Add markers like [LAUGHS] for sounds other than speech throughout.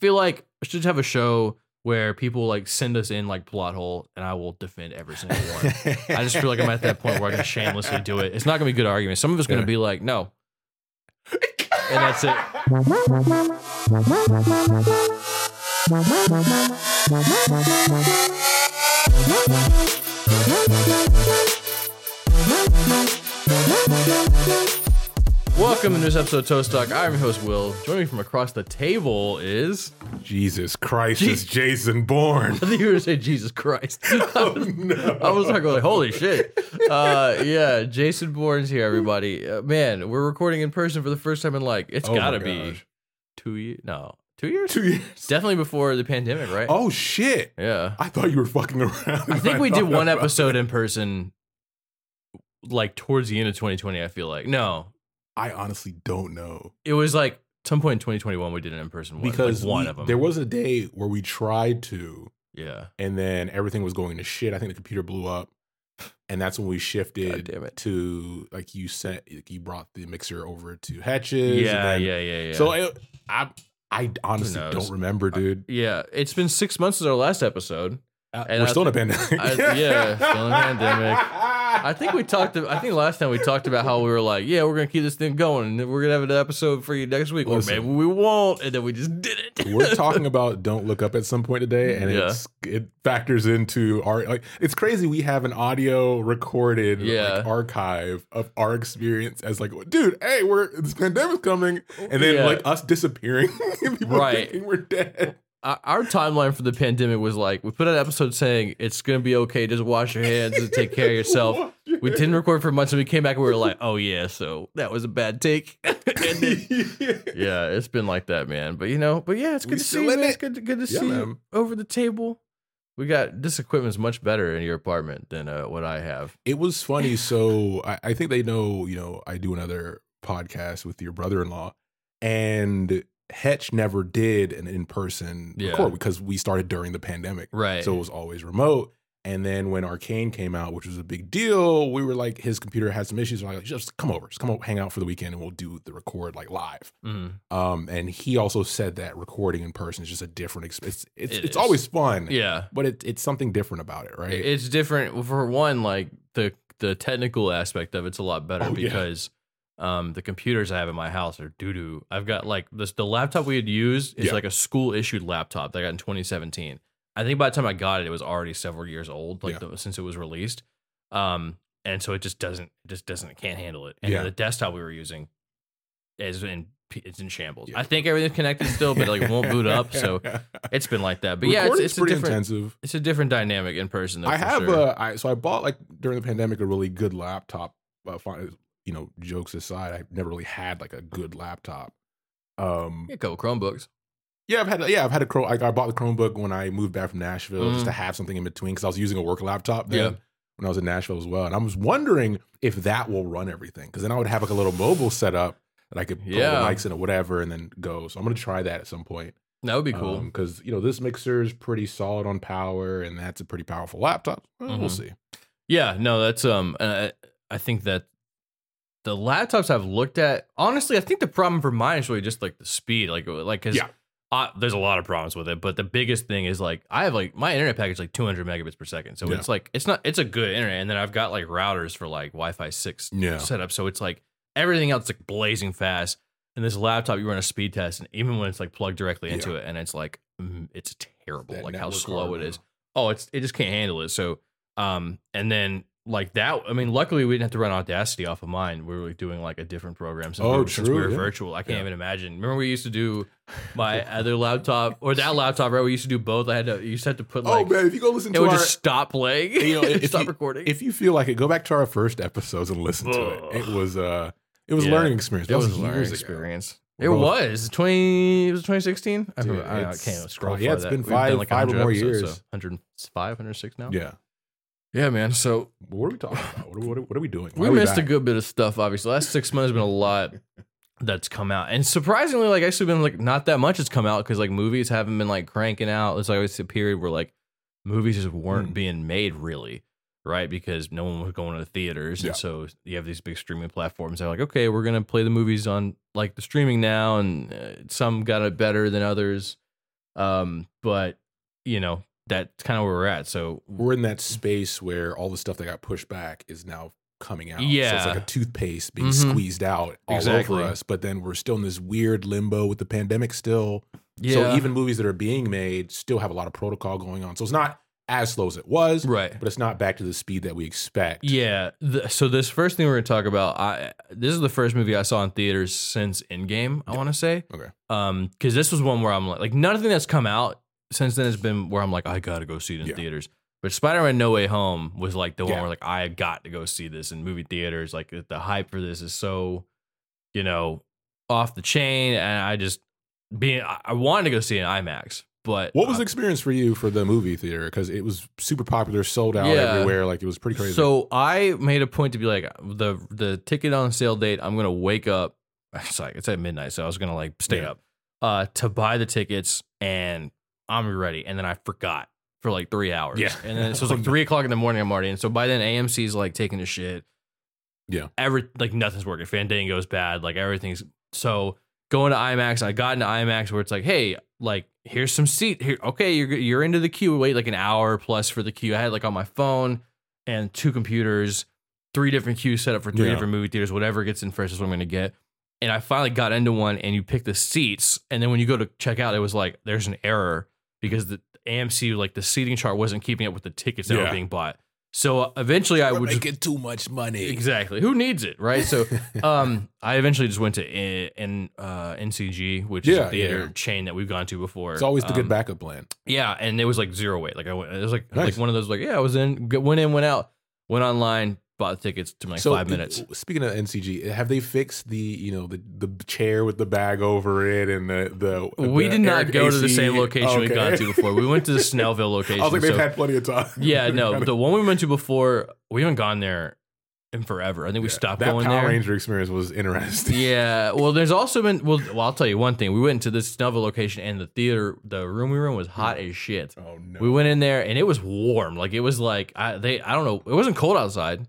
feel like I should have a show where people like send us in like plot hole, and I will defend every single one. I just feel like I'm at that point where I can shamelessly do it. It's not gonna be good arguments. Some of it's gonna Yeah. be like, no, and that's it. [LAUGHS] Welcome to this episode of Toast Talk. I'm your host Will. Joining me from across the table is Jesus Christ Je- is Jason Bourne. [LAUGHS] I think you were gonna say Jesus Christ. [LAUGHS] Oh no. I was like, going, holy shit. Uh, yeah, Jason Bourne's here, everybody. Uh, man, we're recording in person for the first time in like, it's Oh my gotta be gosh. two years. No, two years? two years. Definitely before the pandemic, right? Oh shit. Yeah. I thought you were fucking around. I think we [LAUGHS] did thought one about episode in person like towards the end of 2020, I feel like. No, I honestly don't know it was like some point in 2021 we did an in person one. because like one we- of them. there was a day where we tried to, yeah. and then everything was going to shit. I think the computer blew up, and that's when we God shifted damn it. to like you sent. like, You brought the mixer over to Hatches. and Yeah, then- yeah, yeah, yeah. So it, I, I honestly don't remember, uh, dude. yeah, it's been six months since our last episode. Uh, and we're I still in a pandemic. I- yeah, still in a pandemic. I think we talked. I think last time we talked about how we were like, yeah, we're gonna keep this thing going, and then we're gonna have an episode for you next week, Listen. or maybe we won't, and then we just did it. [LAUGHS] We're [LAUGHS] talking about don't look up at some point today, and Yeah. it's it factors into our like it's crazy. We have an audio recorded Yeah. like, archive of our experience as like, dude, hey, we're this pandemic's coming, and then Yeah. like us disappearing, [LAUGHS] people Right. thinking we're dead. Our timeline for the pandemic was like we put out an episode saying it's gonna be okay, just wash your hands and take care of [LAUGHS] yourself. We didn't record for months, and we came back and we were like, oh yeah, so that was a bad take. [LAUGHS] then yeah, it's been like that, man. But you know, but yeah, it's We good to see you, it. It's good, to- good to Yeah, see you over the table. We got this equipment's much better in your apartment than uh, what I have. It was funny. So I, I think they know, you know, I do another podcast with your brother in law, and Hetch never did an in person Yeah. record because we started during the pandemic. Right. So it was always remote. And then when Arcane came out, which was a big deal, we were like, his computer had some issues. We're like, just come over, just come over, hang out for the weekend, and we'll do the record like live. Mhm. Um, and he also said that recording in person is just a different experience. It's It it's always fun, Yeah. but it, it's something different about it, right? It's different for one, like the the technical aspect of it's a lot better Oh, yeah. Um the computers I have in my house are doo doo. I've got like this the laptop we had used is Yeah. like a school issued laptop that I got in 2017. I think by the time I got it, it was already several years old, like Yeah. the, since it was released. Um, and so it just doesn't, it just doesn't, it can't handle it. And Yeah. the desktop we were using is in, it's in shambles. Yeah. I think everything's connected still, but like it won't boot up. So [LAUGHS] it's been like that. But yeah, it's, it's a pretty different, intensive. it's a different dynamic in person. Though, I have sure. uh, I so I bought like during the pandemic a really good laptop. Uh, you know, jokes aside, I've never really had like a good laptop. Um, a couple Chromebooks. yeah, I've had yeah, I've had a Chrome. Like I bought the Chromebook when I moved back from Nashville just Mhm. to have something in between because I was using a work laptop then Yeah. when I was in Nashville as well, and I was wondering if that will run everything because then I would have like a little mobile setup that I could put Yeah. the mics in or whatever and then go. So I'm gonna try that at some point. That would be cool. because you know this mixer is pretty solid on power and that's a pretty powerful laptop. Well, Mhm. see. Yeah, no, that's um, uh, I think that the laptops I've looked at, honestly, I think the problem for mine is really just like the speed, like like because Yeah. uh, there's a lot of problems with it, but the biggest thing is like I have like my internet package is like 200 megabits per second, so Yeah. it's like it's not it's a good internet, and then I've got like routers for like Wi-Fi six Yeah. set up, so it's like everything else is like blazing fast. And this laptop, you run a speed test, and even when it's like plugged directly into it, and it's like it's terrible, That like how slow it is oh it's it just can't handle it so um and then like that i mean luckily we didn't have to run audacity off of mine we were doing like a different program since, Oh, we, were, since we were yeah. virtual i can't Yeah. even imagine remember we used to do [LAUGHS] my other laptop or that laptop right we used to do both i had to you to have to put oh man, if you go listen it to would our, just stop playing You know, [LAUGHS] if stop you- recording if you feel like it, go back to our first episodes and listen to it. It was uh, it was a Yeah. learning experience. it That was a learning ago. experience it both- was 20 it was 2016 I, I, don't know, I it's can't scroll yeah, it's that. been five- like five or more years. so 105 106 now Yeah. Yeah man so What are we talking about? What are, what are, what are we doing? Why We missed a good bit of stuff, obviously. The last six months has been a lot [LAUGHS] that's come out. And surprisingly, like actually been like not that much has come out because like movies haven't been like cranking out. There's always a period where like movies just weren't Mm. being made really, right? Because no one was going to the theaters. Yeah. And so you have these big streaming platforms. They're like, okay, we're gonna play the movies on like the streaming now, and uh, some got it better than others. Um, but you know that's kind of where we're at. So We're in that space where all the stuff that got pushed back is now coming out. so Yeah. it's like a toothpaste being Mhm. squeezed out all Exactly. over us. But then we're still in this weird limbo with the pandemic still. yeah, So even movies that are being made still have a lot of protocol going on. So it's not as slow as it was, right. but it's not back to the speed that we expect. Yeah. The, so this first thing we're gonna talk about, I this is the first movie I saw in theaters since Endgame. I want to say, Okay. um, because this was one where I'm like, like nothing that's come out since then it's been where I'm like, I gotta go see it in Yeah. theaters. But Spider-Man: No Way Home was like the one where like I got to go see this in movie theaters. Like the hype for this is so, you know, off the chain, and I just being I I wanted to go see it in IMAX, but What was uh, the experience for you for the movie theater? Because it was super popular, sold out Yeah. everywhere. Like it was pretty crazy. So I made a point to be like the the ticket on sale date. I'm gonna wake up. [LAUGHS] It's like it's at midnight, so I was gonna like stay Yeah. up uh, to buy the tickets, and I'm ready. And then I forgot for like three hours. Yeah. and then so it's like [LAUGHS] three o'clock in the morning. I'm already, and so by then AMC's like taking a shit. Yeah. every like nothing's working. Fandango's bad. Like everything's so going to IMAX. I got into IMAX where it's like, hey, like here's some seat here. Okay, you're you're into the queue. Wait like an hour plus for the queue. I had like on my phone and two computers, three different queues set up for three Yeah. different movie theaters. Whatever gets in first is what I'm gonna get. And I finally got into one, and you pick the seats, and then when you go to check out, it was like there's an error because the AMC like the seating chart wasn't keeping up with the tickets that were being bought. So uh, eventually, I We're would just making too much money. Exactly. Who needs it, right? So, [LAUGHS] um, I eventually just went to in, in uh, NCG, which is Yeah, a theater yeah. chain that we've gone to before. it's always the good Um, backup plan. Yeah, and it was like zero wait. Like I went, it was like Nice. like one of those like yeah, I was in, went in, went out, went online, bought tickets to like so five minutes. Speaking of NCG, have they fixed the you know the the chair with the bag over it and the the we the did not go to the same location we've gone to before. We went to the [LAUGHS] Snellville location. I was like, they've so- had plenty of time. yeah, [LAUGHS] no, the one we went to before, we haven't gone there in forever. I think we yeah. stopped that going Power there. Ranger experience was interesting. Yeah. [LAUGHS] Well, there's also been well, well, I'll tell you one thing. We went to this Snellville location and the theater, the room we were in was hot as shit. Oh no. We went in there and it was warm. Like it was like I they I don't know. It wasn't cold outside.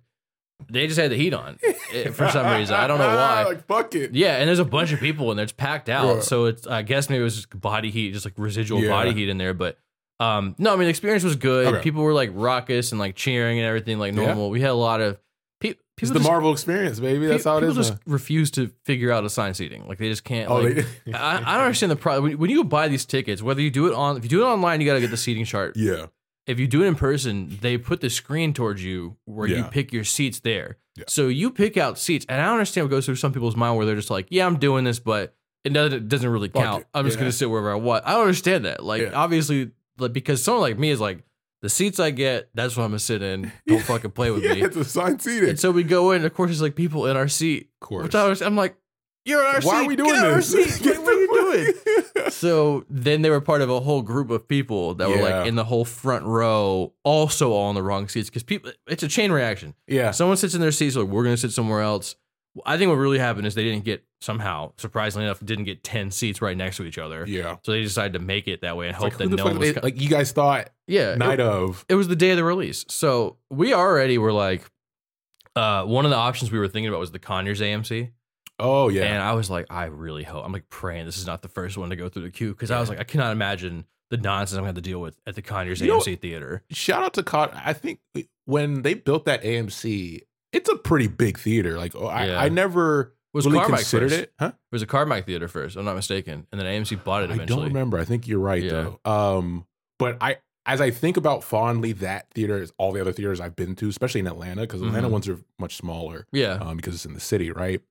They just had the heat on eh, for some reason. I don't know why. [LAUGHS] like fuck it. Yeah, and there's a bunch of people in there. It's packed out. Yeah. So it's I guess maybe it was just body heat, just like residual Yeah. body heat in there. But um no, I mean the experience was good. Okay. People were like raucous and like cheering and everything like Yeah. normal. We had a lot of pe- It's people. the just, Marvel experience, baby. That's pe- how it people is. just refuse to figure out assigned seating. Like they just can't. oh, like, they, [LAUGHS] I, I don't understand the problem. When, when you buy these tickets, whether you do it on, if you do it online, you got to get the seating chart. yeah. If you do it in person, they put the screen towards you where you pick your seats there. Yeah. So you pick out seats, and I understand what goes through some people's mind where they're just like, "Yeah, I'm doing this, but it doesn't, it doesn't really count. I'm just Yeah. gonna sit wherever I want." I don't understand that. Like, Yeah. obviously, like because someone like me is like, the seats I get, that's what I'm gonna sit in. [LAUGHS] Don't fucking play with yeah, me. It's a assigned seating. And so we go in, of course, there's like people in our seat. of course. I was, I'm like, you're in our Why seat. Why are we doing our this? seat. [LAUGHS] Like, what are you doing? [LAUGHS] so then they were part of a whole group of people that were Yeah. like in the whole front row, also all in the wrong seats because people. It's a chain reaction. yeah. Someone sits in their seats, like we're gonna sit somewhere else. I think what really happened is they didn't get somehow, surprisingly enough, didn't get ten seats right next to each other. Yeah. So they decided to make it that way and hope like, that the no fuck- one was. co- like you guys thought yeah, night it, of. it was the day of the release. So we already were like, uh, one of the options we were thinking about was the Conyers AMC. Oh yeah. And I was like, I really hope. I'm like praying this is not the first one to go through the queue because I was like, I cannot imagine the nonsense I'm going to have to deal with at the Conyers You know- AMC theater. Shout out to Cot. I think when they built that AMC, it's a pretty big theater. Like oh, I, Yeah. I never Was really Carmike considered first. it. Huh? It was a Carmike theater first, I'm not mistaken, and then AMC bought it I eventually. don't remember. I think you're right Yeah. though. Um, but I as I think about fondly that theater is all the other theaters I've been to, especially in Atlanta, because Atlanta Mhm. ones are much smaller Yeah, um, because it's in the city, right?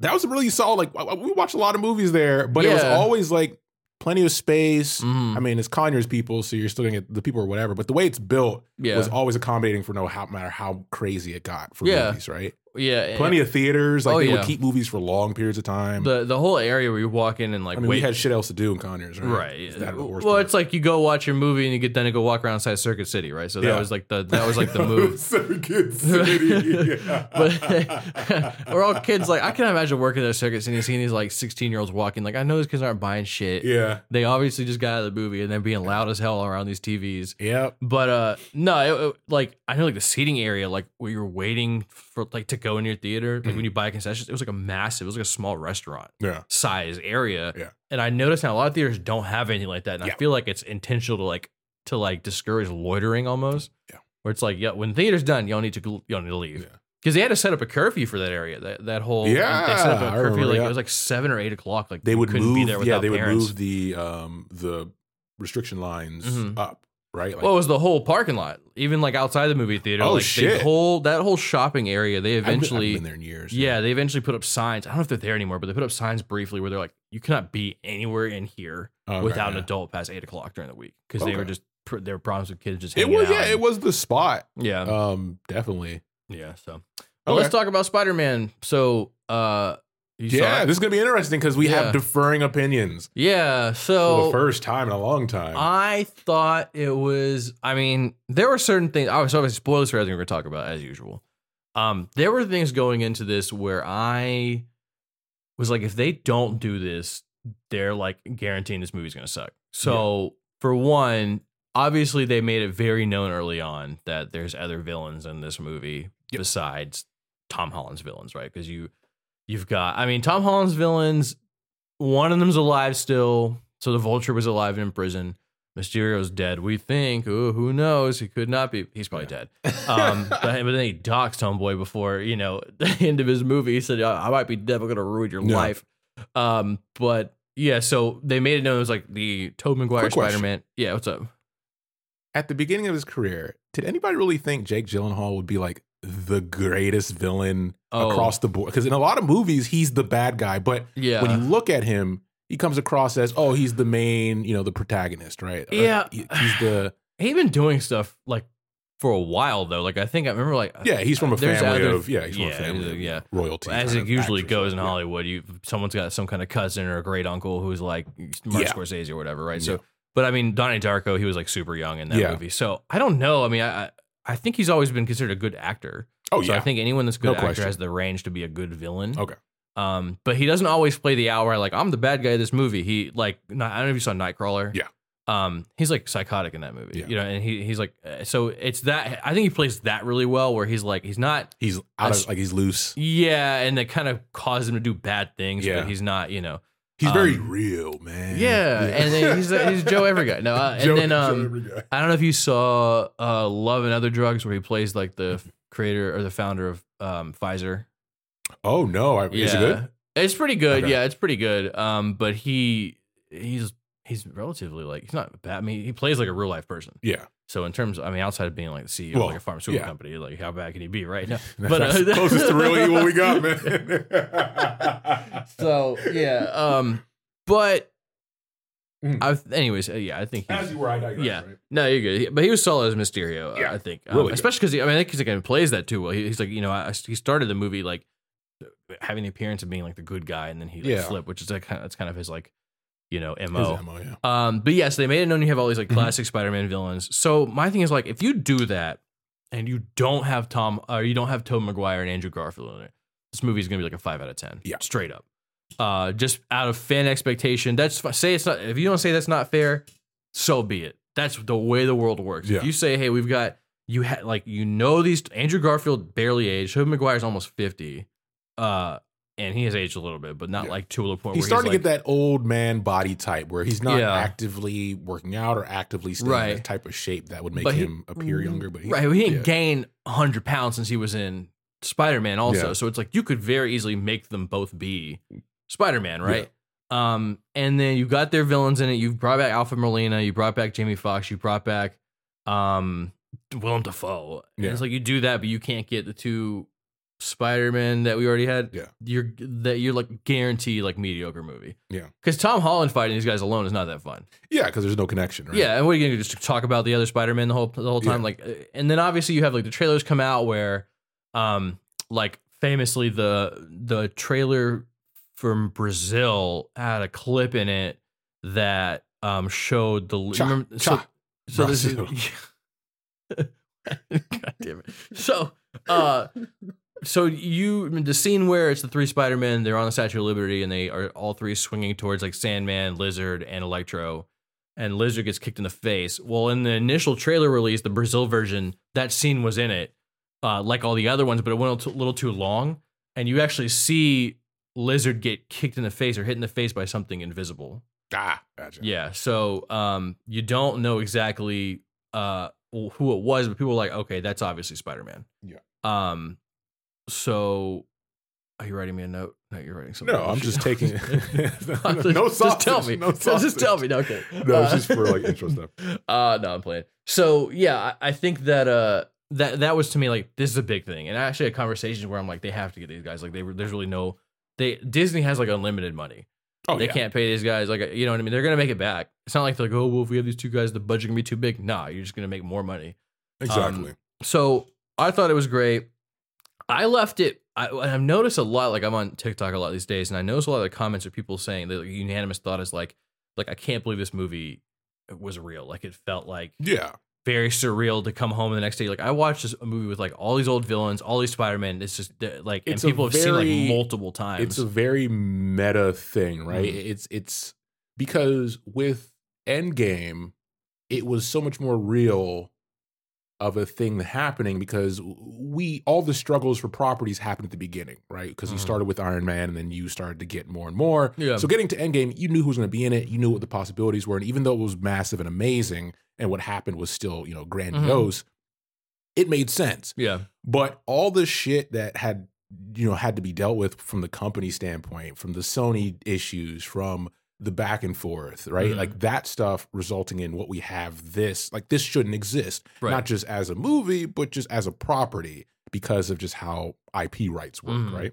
That was really solid. Like we watched a lot of movies there, but it was always like plenty of space. Mhm. I mean, it's Conyers people, so you're still gonna get the people or whatever. But the way it's built yeah, was always accommodating for no how, matter how crazy it got for Yeah. movies, right? Yeah. Plenty of theaters, like Oh, they yeah. would keep movies for long periods of time. the the whole area where you walk in and like I mean, wait. we had shit else to do in Conyers, right? Right. That Well, part? it's like you go watch your movie and you get then to go walk around inside Circuit City, right? So that Yeah. was like the that was like the [LAUGHS] move. Circuit [LAUGHS] City. but [LAUGHS] we're all kids. Like I can imagine working at a circus and seeing these like 16 year olds walking. Like I know these kids aren't buying shit. yeah. They obviously just got out of the movie and they're being loud as hell around these TVs. Yep. But uh no, it, it- like I know like the seating area, like where you're waiting for like to go in your theater, like when you buy concessions, it was like a massive, it was like a small restaurant Yeah. size area. Yeah. And I noticed now a lot of theaters don't have anything like that. And I feel like it's intentional to like to like discourage loitering almost. Yeah. Where it's like, yeah, when theater's done, y'all need to y'all need to leave. Yeah. Because they had to set up a curfew for that area. That that whole Yeah, they set up a curfew remember, like yeah. it was like seven or eight o'clock. Like They would couldn't move. be there yeah, without they would move the um the restriction lines Mhm. up. Right. Like, well, it was the whole parking lot, even like outside the movie theater. Oh, like shit. The whole that whole shopping area. They been- I've eventually, been, there in years. yeah, they eventually put up signs. I don't know if they're there anymore, but they put up signs briefly where they're like, you cannot be anywhere in here Okay, without an adult past eight o'clock during the week because they were just pr- there were problems with kids just It was. out. Yeah. and- It was the spot. yeah, Um. Definitely. yeah. So, but let's talk about Spider Man. So, uh, you Yeah. This is gonna be interesting because we Yeah. have differing opinions yeah. for So the first time in a long time. I thought it was. I mean, there were certain things. I was obviously spoilers for everything we're to talk about as usual. Um, there were things going into this where I was like, if they don't do this, they're like guaranteeing this movie's going to suck. So for one, obviously they made it very known early on that there's other villains in this movie Yep. besides Tom Holland's villains, right? Because you you've got. I mean, Tom Holland's villains. One of them's alive still. So the Vulture was alive and in prison. Mysterio's dead. We think. Oh, who knows? He could not be. He's probably dead. Um, [LAUGHS] but, but then he doxed Homeboy before you know [LAUGHS] the end of his movie. He said, "I I might be dead. I'm gonna ruin your Yeah. life." Um, but yeah, so they made it known it was like the Tobey Maguire Spider Man. Yeah, what's up? At the beginning of his career, did anybody really think Jake Gyllenhaal would be like the greatest villain Oh. across the board? Because in a lot of movies, he's the bad guy, but Yeah, when you look at him, he comes across as oh, he's the main, you know, the protagonist, right? Yeah. he- he's the [SIGHS] he's been doing stuff like for a while though. Like I think I remember like yeah, he's from a family other- of yeah, he's from a family of yeah. royalty, as it usually goes in Yeah. Hollywood, you someone's got some kind of cousin or a great uncle who's like Mark Yeah. Scorsese or whatever, right? Yeah. So, but I mean, Donnie Darko, he was like super young in that Yeah. movie, so I don't know. I mean, I- I think he's always been considered a good actor. Oh so yeah, I think anyone that's a good No actor question. has the range to be a good villain. Okay. Um, but he doesn't always play the hour like I'm the bad guy of this movie. He like not, I don't know if you saw Nightcrawler. Yeah. Um, he's like psychotic in that movie. Yeah. You know, and he he's like uh, so it's that I think he plays that really well where he's like he's not he's out of like he's loose. yeah, and that kind of caused him to do bad things, Yeah. but he's not, you know. He's very Um, real, man. Yeah, and then he's he's Joe Every guy. No, [LAUGHS] uh, and Joe- then um. I don't know if you saw uh, Love and Other Drugs, where he plays like the creator or the founder of um, Pfizer. Oh no, I, Yeah, is it good? It's pretty good. Okay. Yeah, it's pretty good. Um, but he he's he's relatively like he's not bad. I mean, he plays like a real life person. Yeah, So in terms, of, I mean, outside of being like the CEO of like a pharmaceutical yeah. company, like how bad can he be, right? No, [LAUGHS] But, uh, closest to really what we got, man. [LAUGHS] so yeah. Um, but Mm. I, anyways, uh, yeah, I think he's, As you were, I digress. Yeah. right? No, you're good. He- But he was solid as Mysterio. uh, Yeah, I think, um, really good. especially because I mean, I think he's like he plays that too well. He, he's like, you know, I, he started the movie like having the appearance of being like the good guy, and then he like, Yeah. flipped, which is like kind of, that's kind of his like, you know, His mo. MO, yeah. Um, but yes, they made it known you have all these like Mhm. classic Spider-Man villains. So my thing is like, if you do that and you don't have Tom or you don't have Tobey Maguire and Andrew Garfield in it, this movie is gonna be like a five out of ten. Yeah. straight up. Uh, just out of fan expectation. That's say it's not. If you don't say that's not fair, so be it. That's the way the world works. Yeah. If you say, hey, we've got you had like you know these Andrew Garfield barely aged, Tobey Maguire's almost fifty, uh, and he has aged a little bit, but not Yeah. like to a point where He's starting he's to get that old man body type where he's not Yeah. actively working out or actively staying in Right. a type of shape that would make But he- him appear younger. But he, right. He didn't yeah. gain 100 pounds since he was in Spider Man, also. So it's like you could very easily make them both be Spider Man, right? Um, and then you got their villains in it. You brought back Alfred Molina. You brought back Jamie Foxx. You brought back um, Willem Dafoe. And Yeah. It's like you do that, but you can't get the two Spider Man that we already had. Yeah. You're that you're like guarantee like mediocre movie. Yeah. Because Tom Holland fighting these guys alone is not that fun. yeah, because there's no connection. Right? Yeah, and what are you gonna do? Just talk about the other Spider-Man the whole the whole time? Yeah. Like, uh, and then obviously you have like the trailers come out where, um, like famously the the trailer from Brazil had a clip in it that um showed the Cha, remember- so cha, so this is. [LAUGHS] God damn it. So uh so you the scene where it's the three Spider-Men, they're on the Statue of Liberty and they are all three swinging towards like Sandman, Lizard, and Electro. And Lizard gets kicked in the face. Well, in the initial trailer release, the Brazil version, that scene was in it. uh, like all the other ones, but it went a little too long, and you actually see Lizard get kicked in the face or hit in the face by something invisible. Ah, gotcha. Yeah, so um, you don't know exactly uh who it was, but people were like, okay, that's obviously Spider Man. Yeah. Um, so are you writing me a note? No, you're writing something. No, I'm just [LAUGHS] taking. no, [LAUGHS] no just tell me. no [LAUGHS] just tell me. No, okay. No, it's Uh, just for like intro stuff. Uh no, I'm playing. So yeah, I, I think that uh that that was to me like this is a big thing, and I actually had conversations where I'm like they have to get these guys like they were there's really no they Disney has like unlimited money. Oh, they yeah. can't pay these guys like you know what I mean. They're gonna make it back. It's not like they're like oh well if we have these two guys the budget can be too big. Nah, you're just gonna make more money. Um, exactly. So I thought it was great. I left it. I, I've noticed a lot. Like I'm on TikTok a lot these days, and I notice a lot of the comments of people saying the like, unanimous thought is like, like I can't believe this movie was real. Like it felt like yeah, very surreal to come home the next day. Like I watched this, a movie with like all these old villains, all these Spider Man. It's just like, It's and people have seen like multiple times. it's a very meta thing, right? Mhm. It's it's because with Endgame, it was so much more real of a thing happening because we all the struggles for properties happened at the beginning, right? Because you Mhm. started with Iron Man and then you started to get more and more. Yeah. So getting to Endgame, you knew who was going to be in it, you knew what the possibilities were, and even though it was massive and amazing, and what happened was still you know grandiose, it made sense. yeah, But all the shit that had you know had to be dealt with from the company standpoint, from the Sony issues, from the back and forth, right? Mhm. Like that stuff resulting in what we have this like this shouldn't exist, Right. not just as a movie, but just as a property because of just how IP rights work, Mhm. right?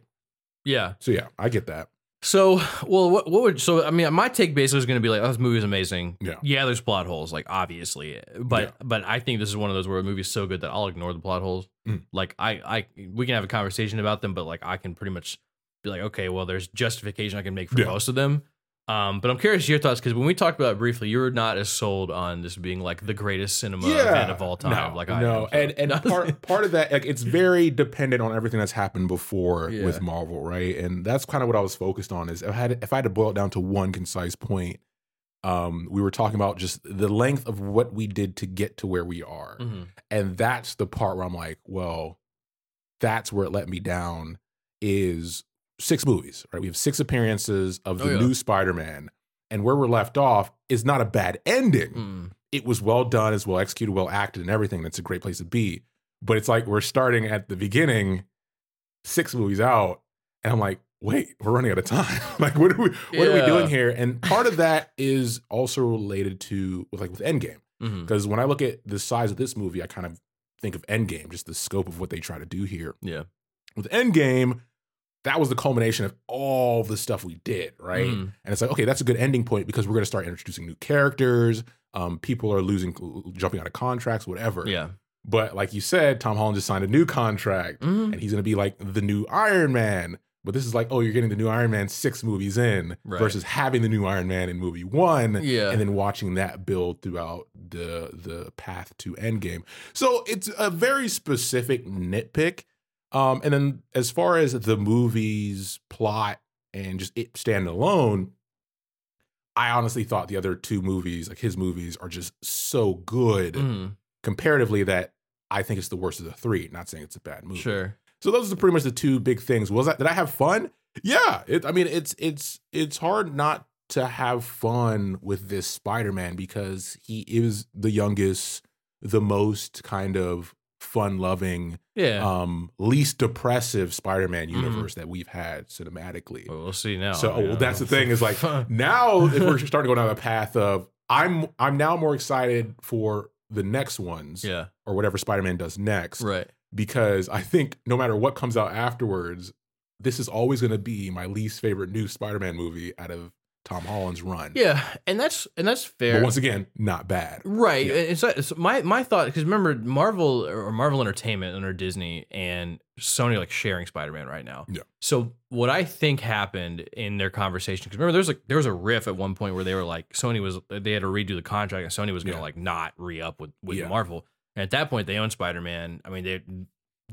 yeah. So yeah, I get that. So, well, what, what would so? I mean, my take basically is going to be like, oh, this movie is amazing. Yeah. yeah. There's plot holes, like obviously, but Yeah. but I think this is one of those where a movie's so good that I'll ignore the plot holes. Mm. Like I I we can have a conversation about them, but like I can pretty much be like, okay, well, there's justification I can make for Yeah. most of them. Um, but I'm curious your thoughts because when we talked about it briefly, you were not as sold on this being like the greatest cinema event of all time. No, like I no, am, so- and and [LAUGHS] part part of that, like it's very dependent on everything that's happened before Yeah. with Marvel, right? And that's kind of what I was focused on. Is if I had if I had to boil it down to one concise point, um, we were talking about just the length of what we did to get to where we are, Mhm. and that's the part where I'm like, well, that's where it let me down. Is six movies, right? We have six appearances of the Oh, yeah. new Spider-Man, and where we're left off is not a bad ending Mm. it was well done, it's well executed, well acted, and everything. That's a great place to be. But it's like we're starting at the beginning, six movies out, and I'm like, wait, we're running out of time. [LAUGHS] like, what are we what are we doing here? And part of that is also related to with like with Endgame. Because when I look at the size of this movie, I kind of think of Endgame, just the scope of what they try to do here. Yeah. With Endgame, that was the culmination of all the stuff we did, right? Mhm. And it's like, okay, that's a good ending point because we're going to start introducing new characters. Um, people are losing, jumping out of contracts, whatever. Yeah. But like you said, Tom Holland just signed a new contract Mhm. and he's going to be like the new Iron Man. But this is like, oh, you're getting the new Iron Man six movies in Right. versus having the new Iron Man in movie one Yeah. and then watching that build throughout the the path to Endgame. So it's a very specific nitpick. Um, and then as far as the movie's plot and just it standing alone, I honestly thought the other two movies, like his movies, are just so good Mhm. comparatively that I think it's the worst of the three. Not saying it's a bad movie. Sure. So those are pretty much the two big things. Was that did I have fun? Yeah. It, I mean, it's it's it's hard not to have fun with this Spider-Man because he is the youngest, the most kind of fun-loving, Yeah. um, least depressive Spider-Man Mhm. universe that we've had cinematically. well, we'll see now. So you well, that's the thing is like [LAUGHS] now if we're [LAUGHS] starting to go down the path of I'm I'm now more excited for the next ones yeah. or whatever Spider-Man does next Right. because I think no matter what comes out afterwards, this is always going to be my least favorite new Spider-Man movie out of Tom Holland's run. Yeah, and that's and that's fair. But once again, not bad. Right. Yeah. It's, it's my my thought because remember Marvel or Marvel Entertainment under Disney and Sony like sharing Spider Man right now. Yeah. So what I think happened in their conversation because remember there was like there was a riff at one point where they were like Sony was they had to redo the contract and Sony was going to Yeah. like not re up with with Yeah. Marvel and at that point they own Spider Man. I mean they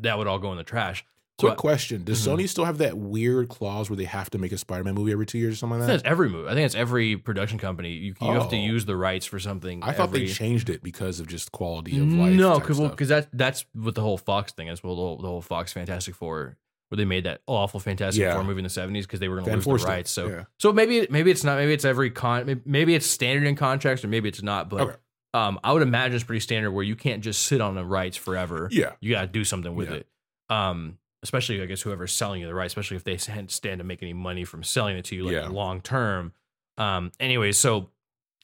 that would all go in the trash. So Quick question: Does Mhm. Sony still have that weird clause where they have to make a Spider-Man movie every two years or something like that? it's every movie. I think it's every production company. You, you have to Oh. use the rights for something. I thought every, they changed it because of just quality of life. No, because stuff. that that's what the whole Fox thing is. Well, the whole, the whole Fox Fantastic Four, where they made that awful Fantastic Yeah. Four movie in the seventies because they were going to lose the rights. So, yeah. so maybe maybe it's not. Maybe it's every con. Maybe it's standard in contracts, or maybe it's not. But Okay. um, I would imagine it's pretty standard where you can't just sit on the rights forever. yeah, You got to do something with Yeah. it. Um, especially I guess whoever's selling you the rights, especially if they stand stand to make any money from selling it to you like Yeah. long term. Um, anyway, so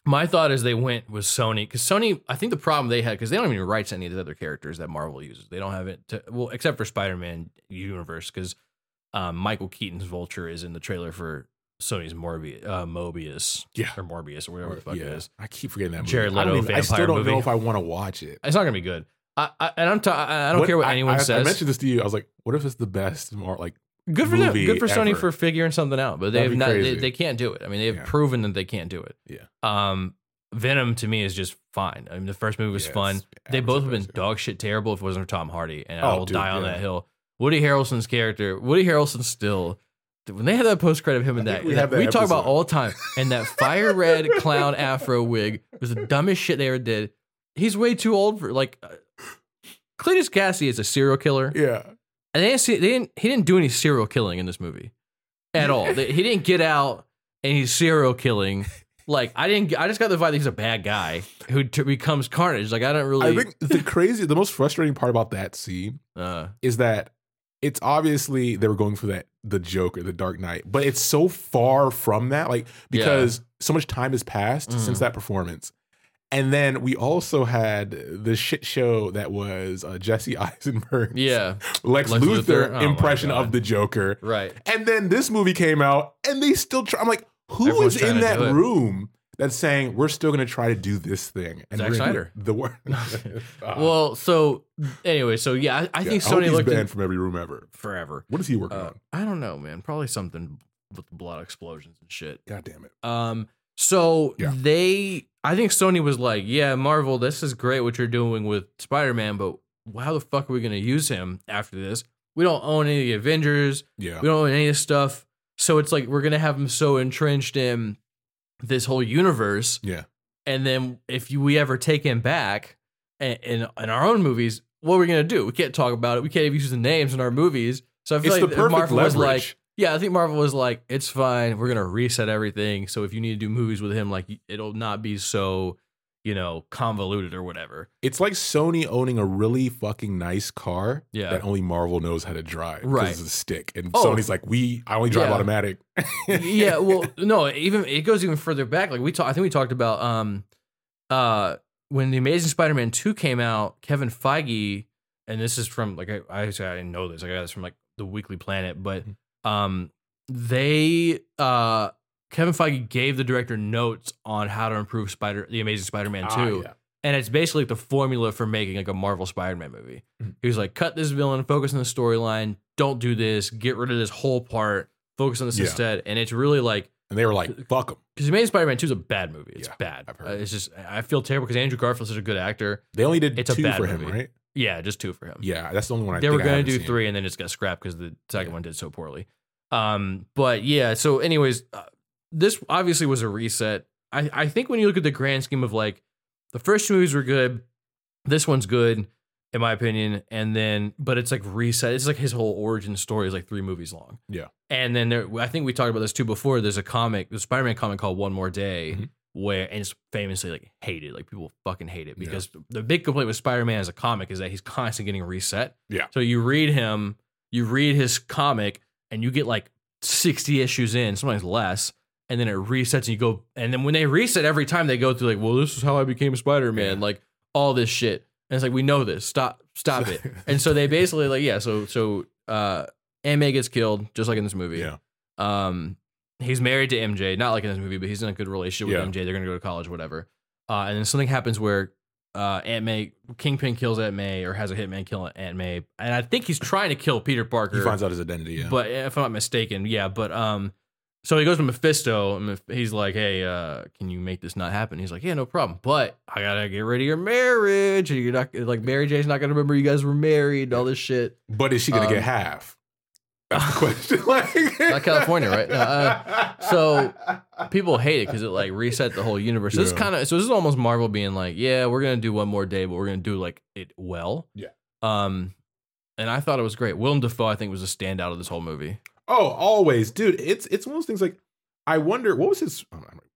my thought is they went with Sony because Sony, I think the problem they had because they don't even rights any of the other characters that Marvel uses. They don't have it to, well, except for Spider Man universe because um, Michael Keaton's Vulture is in the trailer for Sony's Morbius, uh, Mobius, Yeah. or Morbius or whatever the fuck yeah. it is. I keep forgetting that. Movie. Jared I, Leto even- I still don't movie. know if I want to watch it. It's not gonna be good. I, I and I'm t- I don't care what anyone I, says. I mentioned this to you. I was like, "What if it's the best?" More like, Good for them. Good for Sony ever. for figuring something out. But That'd they've not. They, they can't do it. I mean, they've Yeah. proven that they can't do it. Yeah. Um, Venom to me is just fine. I mean, the first movie was Yeah, fun. They both have been yeah. dog shit terrible if it wasn't for Tom Hardy, and I Oh, will dude, die on that hill. Woody Harrelson's character, Woody Harrelson still. When they had that post credit of him in that, we that- that we talk about all the time, and that fire red [LAUGHS] clown afro wig was the dumbest shit they ever did. He's way too old for like. Cletus Cassidy is a serial killer. Yeah, And they didn't see, they didn't he didn't do any serial killing in this movie at all. He didn't get out and he's serial killing. [LAUGHS] Like I didn't. I just got the vibe that he's a bad guy who t- becomes Carnage. Like I don't really. I think the crazy, the most frustrating part about that scene uh, is that it's obviously they were going for that the Joker, the Dark Knight, but it's so far from that, like because so much time has passed Mhm. since that performance. And then we also had the shit show that was uh, Jesse [LAUGHS] Eisenberg, yeah, Lex, Lex Luthor, Luthor? Oh impression of the Joker. right. And then this movie came out, and they still try. I'm like, who Everyone's is in that room that's saying we're still going to try to do this thing? And Zack we're gonna do Snyder. The word. Uh, [LAUGHS] [LAUGHS] Well, so anyway, so yeah, I, I yeah, think Sony he's looked banned in from every room ever. forever. What is he working Uh, on? I don't know, man. Probably something with blood explosions and shit. God damn it! Um, so Yeah. they, I think Sony was like, yeah, Marvel, this is great what you're doing with Spider Man, but how the fuck are we going to use him after this? We don't own any of the Avengers. Yeah, We don't own any of this stuff. So it's like we're going to have him so entrenched in this whole universe. yeah. And then if you, we ever take him back in, in, in our own movies, what are we going to do? We can't talk about it. We can't even use the names in our movies. So I feel It's like the perfect Marvel was like, leverage. Yeah, I think Marvel was like, it's fine. We're gonna reset everything. So if you need to do movies with him, like it'll not be so, you know, convoluted or whatever. It's like Sony owning a really fucking nice car Yeah. that only Marvel knows how to drive. 'cause Right. It's a stick. And Oh. Sony's like, we, I only drive Yeah. automatic. yeah, well, [LAUGHS] no, even it goes even further back. Like we talked, I think we talked about um, uh, when the Amazing Spider-Man two came out, Kevin Feige, and this is from like I I, I didn't know this. I got this from like the Weekly Planet, but Mm-hmm. Um, they uh. Kevin Feige gave the director notes on how to improve Spider, the Amazing Spider-Man Ah, two, yeah. and it's basically the formula for making like a Marvel Spider-Man movie. Mhm. He was like, cut this villain, focus on the storyline, don't do this, get rid of this whole part, focus on this Yeah. instead. And it's really like And they were like, fuck them. because Amazing Spider-Man Two is a bad movie. It's Yeah, bad. Uh, it's just I feel terrible because Andrew Garfield's such a good actor. They only did It's a two bad for him, movie. right? Yeah, just two for him. Yeah, that's the only one I they think were I gonna haven't do seen. three and then it just got scrapped because the second Yeah. one did so poorly. Um, but yeah. So, anyways, uh, this obviously was a reset. I I think when you look at the grand scheme of like the first two movies were good, this one's good in my opinion, and then but it's like reset. It's like his whole origin story is like three movies long. Yeah. And then there, I think we talked about this too before. There's a comic, the Spider-Man comic called One More Day, Mhm. Where and it's famously like hated. Like people fucking hate it Yeah. because the big complaint with Spider-Man as a comic is that he's constantly getting reset. Yeah. So you read him, you read his comic, and you get like 60 issues in, sometimes less, and then it resets and you go and then when they reset every time they go through like, well, this is how I became Spider-Man, Yeah. like all this shit. And it's like we know this. Stop stop it. [LAUGHS] And so they basically like, yeah, so so uh Aunt May gets killed, just like in this movie. Yeah. Um, he's married to MJ, not like in this movie, but he's in a good relationship Yeah. with MJ. They're gonna go to college, whatever. Uh, and then something happens where uh, Aunt May, Kingpin kills Aunt May, or has a hitman kill Aunt May, and I think he's trying to kill Peter Parker. He finds out his identity. Yeah. But if I'm not mistaken, yeah. But um, so he goes to Mephisto, and he's like, "Hey, uh, can you make this not happen?" He's like, "Yeah, no problem, but I gotta get rid of your marriage. You're not like Mary Jane's not gonna remember you guys were married, and all this shit." But is she gonna Um, get half? That's the question. [LAUGHS] like, Not California, right? No, uh, so people hate it because it like reset the whole universe. This is Yeah. kind of so this is almost Marvel being like, yeah, we're gonna do one more day, but we're gonna do like it well. Yeah. Um, and I thought it was great. Willem Dafoe, I think, was a standout of this whole movie. Oh, always, dude. It's it's one of those things. Like, I wonder what was his.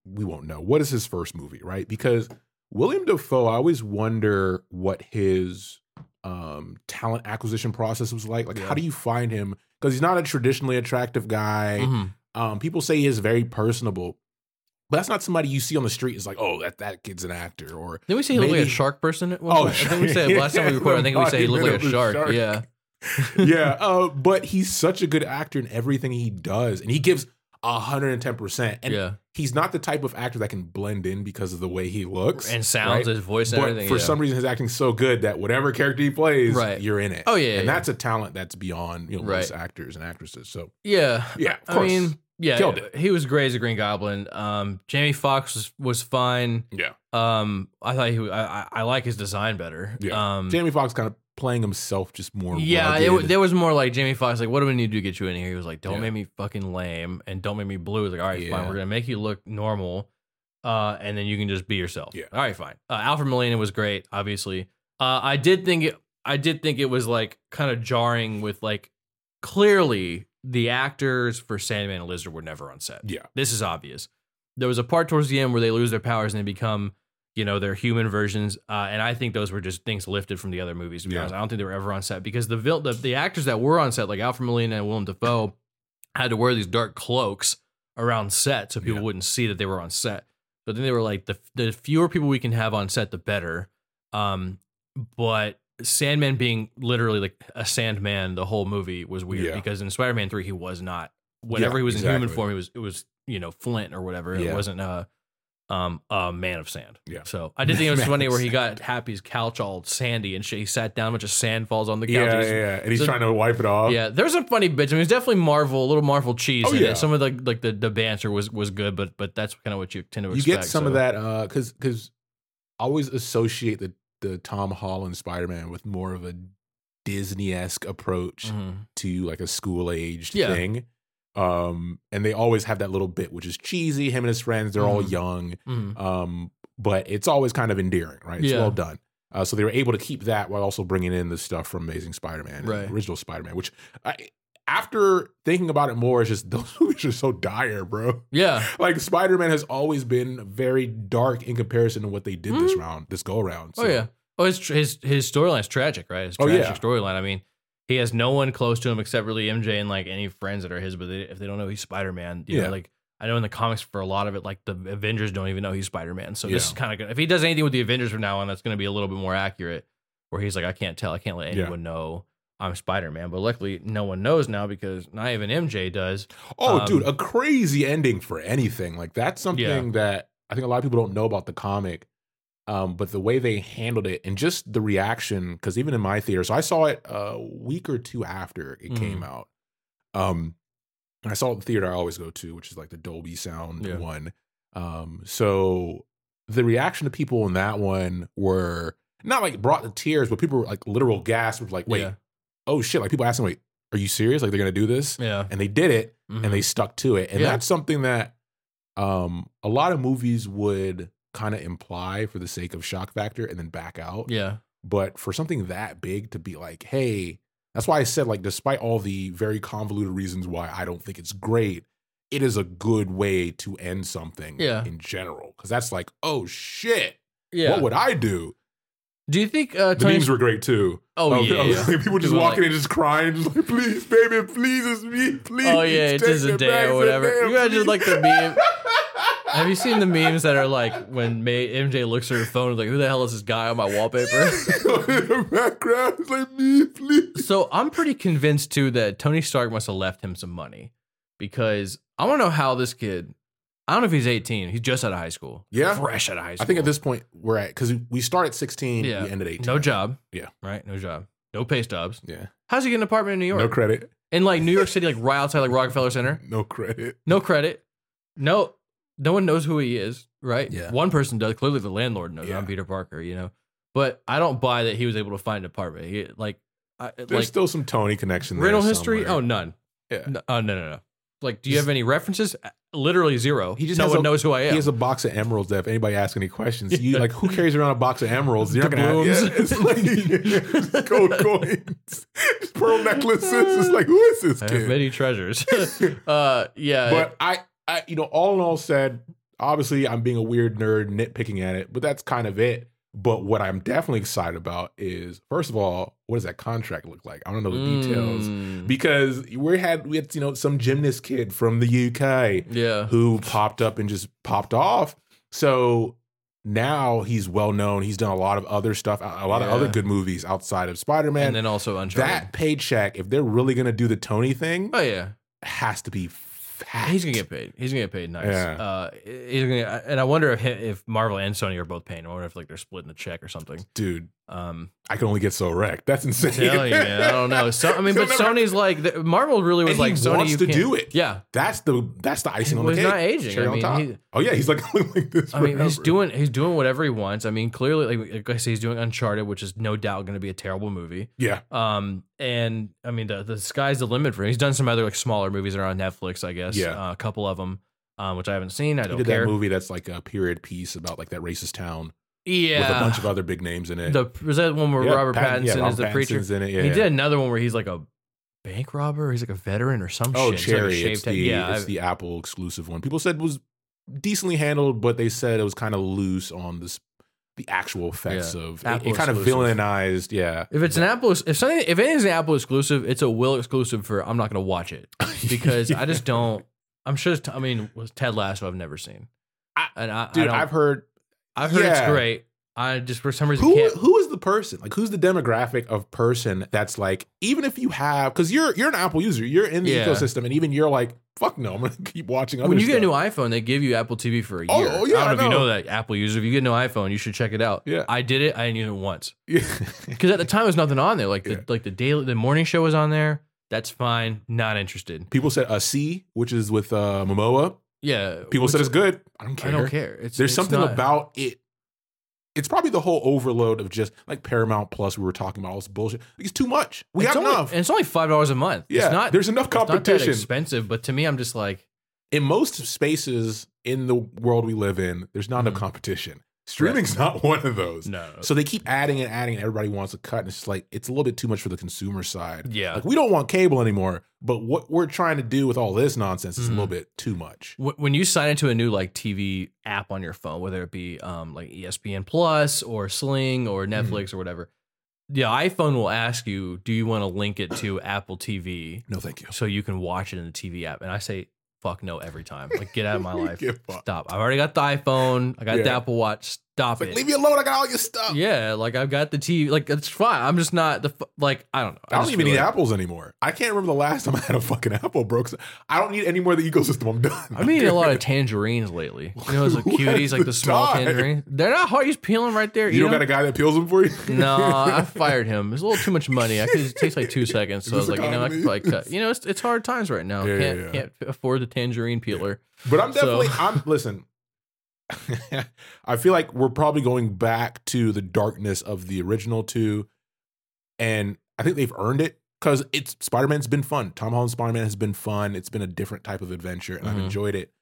We won't know what is his first movie, right? Because William Dafoe, I always wonder what his um talent acquisition process was like. Like, Yeah. how do you find him? Because he's not a traditionally attractive guy. Mhm. Um, people say he is very personable, but that's not somebody you see on the street. Is like, oh, that that kid's an actor, or Didn't we say he looked like a shark person? Oh? I think we said last time we [LAUGHS] recorded. I think we said he looked like a Embodiment shark. Yeah. [LAUGHS] yeah, uh, but he's such a good actor in everything he does, and he gives hundred and ten percent. And yeah. he's not the type of actor that can blend in because of the way he looks And sounds, right? his voice, and But everything. for yeah. some reason, his acting's so good that whatever character he plays, Right. you're in it. Oh, yeah, and yeah. that's a talent that's beyond you know most actors and actresses. So yeah, yeah, of I mean, yeah, Killed it. he was great as a Green Goblin. Um, Jamie Foxx was, was fine. yeah, Um, I thought he, I, I, like his design better. Yeah. Um, Jamie Foxx kind of playing himself just more. yeah, it, there was more like Jamie Foxx. Like, what do we need to do to get you in here? He was like, "Don't Yeah. make me fucking lame and don't make me blue." He was like, "All right, Yeah. fine. We're gonna make you look normal, uh, and then you can just be yourself." Yeah. All right, fine. Uh, Alfred Molina was great. Obviously, uh, I did think it. I did think it was like kind of jarring with like clearly the actors for Sandman and Lizard were never on set. yeah, This is obvious. There was a part towards the end where they lose their powers and they become, you know, their human versions. Uh, and I think those were just things lifted from the other movies. To be Yeah. honest, I don't think they were ever on set because the, vil- the the actors that were on set, like Alfred Molina and Willem Dafoe, had to wear these dark cloaks around set so people Yeah. wouldn't see that they were on set. but then they were like, the the fewer people we can have on set, the better. Um, but Sandman being literally like a Sandman the whole movie was weird Yeah. because in Spider Man Three he was not. Whenever he was in human form, he was it was you know Flint or whatever. It wasn't uh um a man of sand. Yeah. So I did think it [LAUGHS] was Man funny where he got Happy's couch all sandy and shit. He sat down, a bunch of sand falls on the couch. yeah, yeah, yeah. And he's so- trying to wipe it off. yeah, there's some funny bits. I mean, it's definitely Marvel, a little Marvel cheese Oh, yeah. it. Some of the like the, the banter was was good, but but that's kind of what you tend to you expect. get some of so. that uh because because I always associate the the Tom Holland Spider Man with more of a Disney esque approach Mhm. to like a school aged Yeah. thing. Um, and they always have that little bit which is cheesy. Him and his friends, they're all Mhm. young. Mhm. Um, but it's always kind of endearing, right? It's Yeah. well done. Uh, so they were able to keep that while also bringing in the stuff from Amazing Spider-Man, Right. original Spider-Man. Which, I, after thinking about it more, it's just [LAUGHS] those movies are so dire, bro. Yeah, [LAUGHS] Like Spider-Man has always been very dark in comparison to what they did this Mhm. round, this go around. Oh yeah. Oh, his his his storyline's tragic, right? His Oh, tragic yeah. storyline. I mean, he has no one close to him except really MJ and like any friends that are his. But they, if they don't know he's Spider Man, Yeah. know, like I know in the comics for a lot of it, like the Avengers don't even know he's Spider Man. So this is kind of good. If he does anything with the Avengers from now on, that's going to be a little bit more accurate. Where he's like, I can't tell, I can't let Yeah. anyone know I'm Spider Man. But luckily, no one knows now because not even MJ does. Oh, Um, dude, a crazy ending for anything. Like that's something Yeah. that I think a lot of people don't know about the comic. Um, but the way they handled it and just the reaction, because even in my theater, so I saw it a week or two after it came Mhm. out. Um, I saw it the theater I always go to, which is like the Dolby Sound Yeah. one. Um, so the reaction to people in that one were not like brought to tears, but people were like literal gasps, like, wait, Yeah. oh shit. Like people asking, wait, are you serious? Like they're gonna do this? Yeah. And they did it Mhm. and they stuck to it. And Yeah. that's something that um a lot of movies would kind of imply for the sake of shock factor and then back out. yeah. But for something that big to be like, hey, that's why I said, like, despite all the very convoluted reasons why I don't think it's great, it is a good way to end something Yeah. in general. Cause that's like, oh shit, Yeah. what would I do? Do you think uh, The memes were great too. oh yeah. yeah. like, people just People walking like- in, just crying, just like, please, baby, please, it's me, please. Oh yeah, it's just a day or whatever. damn You imagine please." like the meme. Have you seen the memes that are like when May, MJ looks at her phone and like, who the hell is this guy on my wallpaper? in the background, it's like me, please. so I'm pretty convinced too that Tony Stark must have left him some money because I want to know how this kid. I don't know if he's 18. He's just out of high school. Yeah. fresh out of high school. I think at this point we're at because we start at 16, Yeah. we end at 18. no job. Yeah. right. No job. No pay stubs. Yeah. How's he get an apartment in New York? No credit. in like New York City, like right outside like Rockefeller Center. No credit. No credit. No, no one knows who he is, right? Yeah. One person does. Clearly, the landlord knows. Yeah. I'm Peter Parker, you know. But I don't buy that he was able to find an apartment. He, like, I, There's like still some Tony connection there. rental history. somewhere. Oh, none. Yeah. No, oh no no no. Like, do you have any references? Uh, Literally zero. He just no one a- knows who I am. He has a box of emeralds. That if anybody asks any questions, [LAUGHS] you like who carries around a box of emeralds? You're not gonna have yeah, it's like [LAUGHS] gold [LAUGHS] coins, pearl necklaces. It's like who is this I kid? many treasures. uh, yeah. but I, I, you know, all in all said, obviously I'm being a weird nerd nitpicking at it, but that's kind of it. But what I'm definitely excited about is, first of all, what does that contract look like? I don't know the details Mm, because we had we had you know some gymnast kid from the UK yeah. who popped up and just popped off. So now he's well known. He's done a lot of other stuff, a lot of other good movies outside of Spider Man. and then also Uncharted. That paycheck, if they're really gonna do the Tony thing, oh yeah. has to be fat. He's gonna get paid. He's gonna get paid nice. Yeah. Uh, he's gonna, and I wonder if if Marvel and Sony are both paying. I wonder if like they're splitting the check or something. dude. Um, I can only get so wrecked. That's insane. tell you, man, I don't know. So I mean, [LAUGHS] but never- Sony's like the, Marvel really was like he Sony wants to do it. Yeah, That's the that's the icing on Well, the he's cake. not aging. I on mean, he- oh yeah, he's like [LAUGHS] like this. I mean, he's doing he's doing whatever he wants. I mean, clearly, like, like I say, he's doing Uncharted, which is no doubt going to be a terrible movie. Yeah, Um, and I mean, the the sky's the limit for him. He's done some other like smaller movies that are on Netflix, I guess. Yeah. uh, a couple of them, um, which I haven't seen. I he don't did care. that movie that's like a period piece about like that racist town Yeah, with a bunch of other big names in it. the was that one where Yeah, Robert Pattin- Pattinson yeah, is the preacher? In it. Yeah, He did another one where he's like a bank robber. He's like a veteran or some Oh, shit. Like Cherry. shaved It's the, yeah, it's I've- the Apple exclusive one. People said was decently handled, but they said it was kind of loose on this the actual effects of it, Apple it kind of villainized. Yeah, If it's an Apple, if something, if anything's an Apple exclusive, it's a Will exclusive for. I'm not going to watch it [LAUGHS] because I just don't. I'm sure. It's, I mean, was Ted Lasso? I've never seen, I- and I, dude, I I've heard I've heard it's great. I just for some reason who can't. who is the person like who's the demographic of person that's like even if you have because you're you're an Apple user you're in the Yeah. ecosystem and even you're like fuck no I'm gonna [LAUGHS] keep watching other When you get a new iPhone, they give you Apple TV for a Oh, year. oh, yeah, I don't know I if you know. that Apple user. If you get a new iPhone, you should check it out. Yeah. I did it. I didn't use it once [LAUGHS] Yeah. because at the time there was nothing on there. Like the Yeah. like the daily the morning show was on there. That's fine. Not interested. people said a See which is with uh Momoa Yeah. people said it's good I don't care I don't care. It's there's it's something not- about it it's probably the whole overload of just like Paramount Plus we were talking about all this bullshit it's too much we it's have only, enough and it's only five dollars a month. yeah it's not. there's enough it's not that competition expensive, but to me, I'm just like, in most spaces in the world we live in, there's not enough Mhm. competition. Streaming's not one of those. no. So they keep adding and adding, and everybody wants a cut. And it's just like it's a little bit too much for the consumer side. yeah. Like we don't want cable anymore, but what we're trying to do with all this nonsense is a Mhm. little bit too much. When you sign into a new like TV app on your phone, whether it be um like ESPN Plus or Sling or Mm-hmm. Netflix or whatever, the iPhone will ask you, "Do you want to link it to Apple TV No, thank you. so you can watch it in the TV app?" And I say, "Fuck no" every time. Like, get out of my [LAUGHS] life. Stop. I've already got the iPhone. I got the Yeah. Apple Watch. Stop like it. leave me alone. I got all your stuff. yeah, like I've got the TV. Like it's fine. I'm just not the like I don't know. I don't even need like- apples anymore. I can't remember the last [LAUGHS] time I had a fucking apple, bro. I don't need any more of the ecosystem. I'm done. I've been eating a lot of [LAUGHS] tangerines lately. You know, [LAUGHS] those like cuties, like the small time? tangerines. They're not hard. You just peel them right there. You eat don't got a guy that peels them for you? No, I fired him. It's a little too much money. I could it takes like two seconds. So I was like, you know, I could cut. You know, it's it's hard times right now. Yeah, can't yeah, yeah. can't afford the tangerine peeler. But I'm So- definitely I'm listen. [LAUGHS] I feel like we're probably going back to the darkness of the original two, and I think they've earned it because it's Spider Man's been fun. Tom Holland's Spider Man has been fun. It's been a different type of adventure, and I've Mhm. enjoyed it.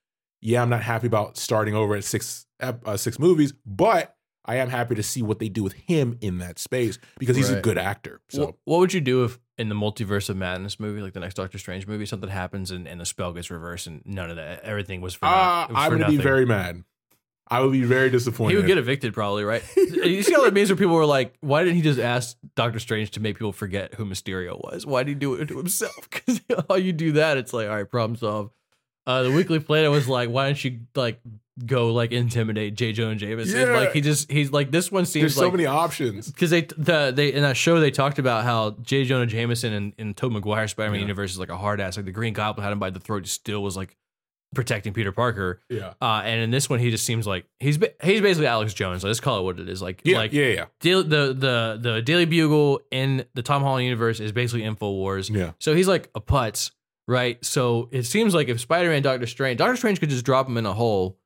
Yeah, I'm not happy about starting over at six uh, six movies, but I am happy to see what they do with him in that space because he's a good actor. So What, what would you do if in the multiverse of madness movie, like the next Doctor Strange movie, something happens and, and the spell gets reversed and none of that, everything was for, uh, not, it was I'm for gonna be very mad. I would be very disappointed. He would get evicted probably, right? [LAUGHS] you see all that memes where people were like, "Why didn't he just ask Doctor Strange to make people forget who Mysterio was? Why did he do it to himself? [LAUGHS] Because how you do that, it's like, all right, problem solved." Uh, the Weekly Planet was like, "Why don't you like go like intimidate J. Jonah Jameson? Yeah. Like he just he's like this one seems There's so many options. because they the they in that show they talked about how J. Jonah Jameson and in Tobey Maguire Spider Man Yeah. universe is like a hard ass. Like the Green Goblin had him by the throat, still was like protecting Peter Parker. Yeah. Uh, and in this one, he just seems like he's he's basically Alex Jones. Let's call it what it is. Like Yeah, like yeah, yeah. Daily, the the the Daily Bugle in the Tom Holland universe is basically Infowars. Yeah. So he's like a putz, right? So it seems like if Spider Man, Doctor Strange, Doctor Strange could just drop him in a hole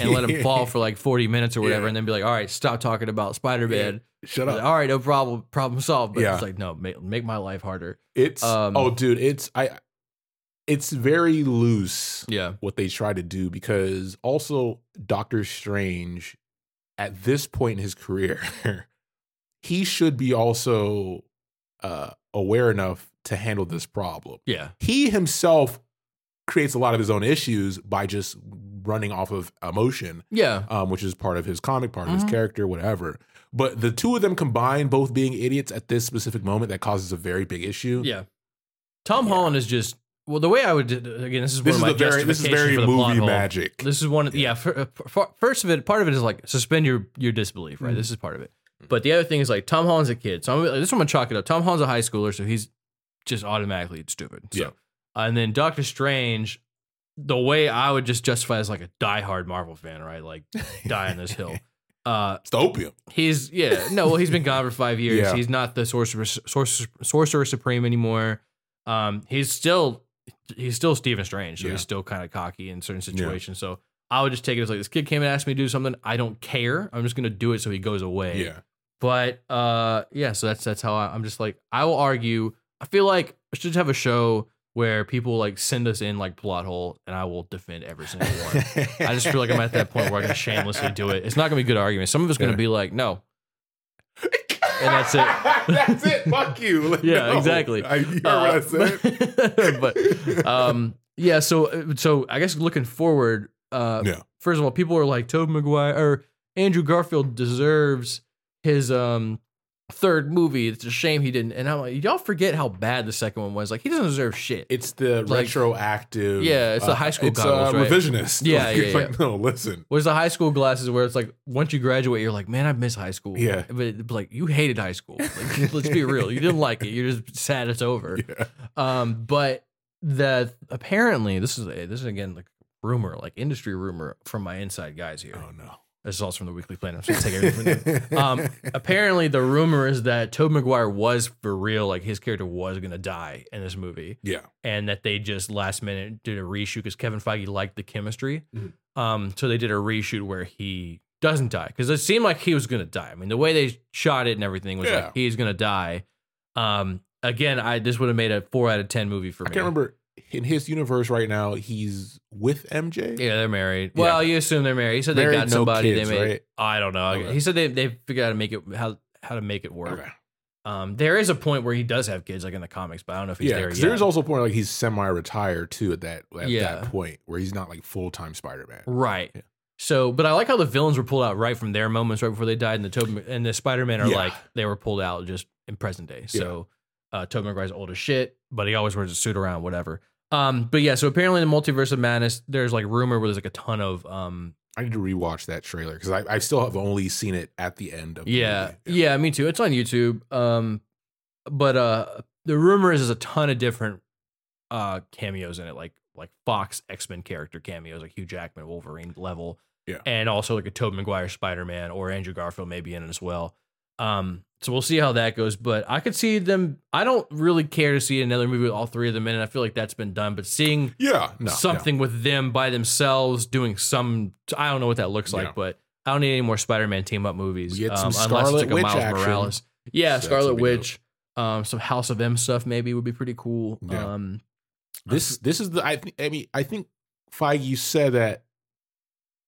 and let him [LAUGHS] fall for like forty minutes or whatever, Yeah. and then be like, all right, stop talking about Spider Man. Shut up. All right, no problem, problem solved. But Yeah. it's like no, make, make my life harder. It's Um, oh, dude, it's I. it's very loose Yeah. what they try to do because also Doctor Strange at this point in his career [LAUGHS] he should be also uh aware enough to handle this problem. Yeah. He himself creates a lot of his own issues by just running off of emotion, Yeah. um, which is part of his comic, part of Mhm. his character, whatever. But the two of them combined, both being idiots at this specific moment, that causes a very big issue. Yeah. Tom Yeah. Holland is just well. The way I would again, this is This one is of the very this is very for the plot movie hole. magic. This is one. Of, the yeah. fir- fir- first of it, part of it is like suspend your your disbelief. Right. Mhm. This is part of it. But the other thing is like Tom Holland's a kid, so I'm, this is what I'm gonna chalk it up. Tom Holland's a high schooler, so he's just automatically stupid. So, Yeah. and then Doctor Strange, the way I would just justify as like a diehard Marvel fan, right? Like [LAUGHS] die on this hill. Uh, It's the opium. He's yeah no well he's been gone for five years. [LAUGHS] Yeah. He's not the sorcerer sorcerer, sorcerer supreme anymore. Um, he's still he's still Stephen Strange, so Yeah. he's still kind of cocky in certain situations. So I would just take it as like this kid came and asked me to do something. I don't care. I'm just gonna do it so he goes away. Yeah. But uh, yeah. So that's that's how I, I'm just like I will argue. I feel like I should have a show where people like send us in like plot hole, and I will defend every single one. I just feel like I'm at that point where I can shamelessly do it. It's not gonna be good argument. Some of it's gonna Yeah. be like, no, [LAUGHS] And that's it. [LAUGHS] that's it. Fuck you. [LAUGHS] Like, Yeah, no. exactly. I, you heard Uh, what I said? [LAUGHS] but um, yeah. So so I guess looking forward, uh, Yeah. First of all, people are like Tobey Maguire or Andrew Garfield deserves his um third movie. It's a shame he didn't. And I'm like, y'all forget how bad the second one was. Like he doesn't deserve shit. It's the Like- retroactive. Yeah, it's the high school It's goggles, uh, right? revisionist. Yeah, [LAUGHS] Like, yeah, it's like, no, listen. was the high school glasses where it's like once you graduate, you're like, man, I miss high school. Yeah. but, but, like you hated high school. Like, [LAUGHS] let's be real, you didn't like it. You're just sad it's over. Yeah. Um, but the apparently this is a, this is again like rumor, like industry rumor from my inside guys here. Oh no. This is also from the Weekly Planet. I'm just gonna take everything. from. Um, [LAUGHS] apparently the rumor is that Tobey Maguire was for real, like his character was gonna die in this movie, Yeah. and that they just last minute did a reshoot because Kevin Feige liked the chemistry. Mhm. Um, so they did a reshoot where he doesn't die because it seemed like he was gonna die. I mean, the way they shot it and everything was Yeah. like he's gonna die. Um, again, I this would have made a four out of ten movie for I me. can't remember in his universe right now. He's with MJ. Yeah, they're married. Yeah. Well, you assume they're married. He said they Married, got no somebody. kids, they made. right? I don't know. Okay. He said they they figured out how to make it how how to make it work. Okay. Um, there is a point where he does have kids, like in the comics, but I don't know if he's Yeah, there yet. there's also a point like he's semi-retired too at that at Yeah. that point where he's not like full-time Spider-Man. right. Yeah. So, but I like how the villains were pulled out right from their moments right before they died, and the Tobey and the Spider Man are Yeah. like they were pulled out just in present day. So, uh, Tobey Maguire's old as shit, but he always wears a suit around, whatever. Um, but yeah, so apparently in the multiverse of madness, there's like rumor where there's like a ton of um I need to rewatch that trailer because I, I still have only seen it at the end of the Yeah, yeah, me too. It's on YouTube. Um, but uh, the rumor is there's a ton of different uh cameos in it, like like Fox X Men character cameos, like Hugh Jackman, Wolverine level. Yeah. and also like a Tobey Maguire Spider Man or Andrew Garfield maybe in it as well. Um, so we'll see how that goes. But I could see them. I don't really care to see another movie with all three of them in it. I feel like that's been done. But seeing Yeah, no, something with them by themselves doing some I don't know what that looks like, Yeah. but I don't need any more Spider-Man team up movies. We get some unless Scarlet it's like a Witch Miles action. Morales. Yeah, So Scarlet Witch. Um, some House of M stuff maybe would be pretty cool. Yeah. Um. This this is the I think I mean I think Feige said that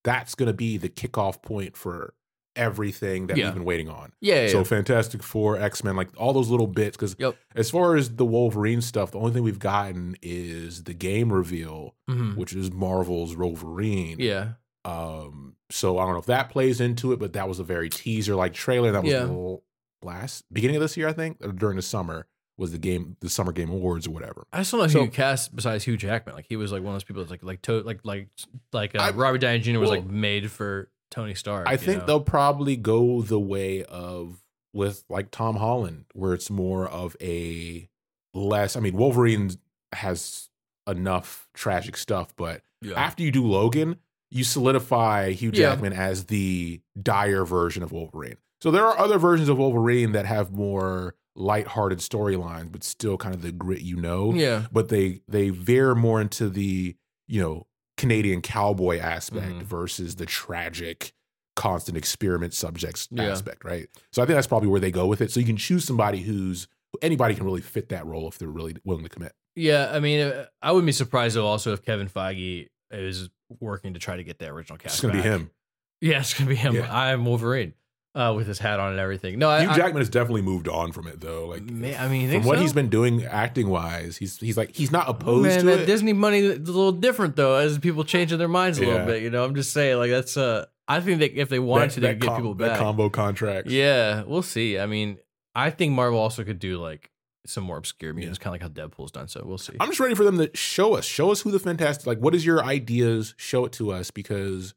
that's going to be the kickoff point for everything that Yeah. we've been waiting on. yeah, yeah, So yeah. Fantastic Four, X Men, like all those little bits. Because Yep. as far as the Wolverine stuff, the only thing we've gotten is the game reveal, Mhm. which is Marvel's Wolverine. yeah, Um. So I don't know if that plays into it, but that was a very teaser like trailer. That was Yeah. last beginning of this year, I think, or during the summer was the game, the Summer Game Awards or whatever. I don't know So- who you cast besides Hugh Jackman. Like he was like one of those people that's like like to, like like like uh, I- Robert Downey Jr. was well, like made for Tony Stark. I think know? they'll probably go the way of with like Tom Holland, where it's more of a less. I mean, Wolverine has enough tragic stuff, but yeah. after you do Logan, you solidify Hugh Yeah. Jackman as the dire version of Wolverine. So there are other versions of Wolverine that have more lighthearted storylines, but still kind of the grit you know. yeah, But they they veer more into the you know Canadian cowboy aspect Mhm. versus the tragic, constant experiment subjects Yeah. aspect, right? So I think that's probably where they go with it. So you can choose somebody who's anybody can really fit that role if they're really willing to commit. Yeah, I mean, uh, I wouldn't be surprised though. Also, if Kevin Feige is working to try to get that original cast, It's gonna back. be him. Yeah, it's gonna be him. Yeah. I'm Wolverine, uh, with his hat on and everything. No, I, Hugh I, Jackman has definitely moved on from it though. Like Man, I mean, from what so? he's been doing acting wise, he's he's like he's not opposed man, to that it. Disney money is a little different though, as people changing their minds a Yeah. little bit. You know, I'm just saying, like that's uh, I think that if they wanted That- to, they could get com- people that back. combo contract. Yeah, we'll see. I mean, I think Marvel also could do like some more obscure mutants, kind of like how Deadpool's done. So we'll see. I'm just ready for them to show us, show us who the fantastic. Like, what is your ideas? Show it to us because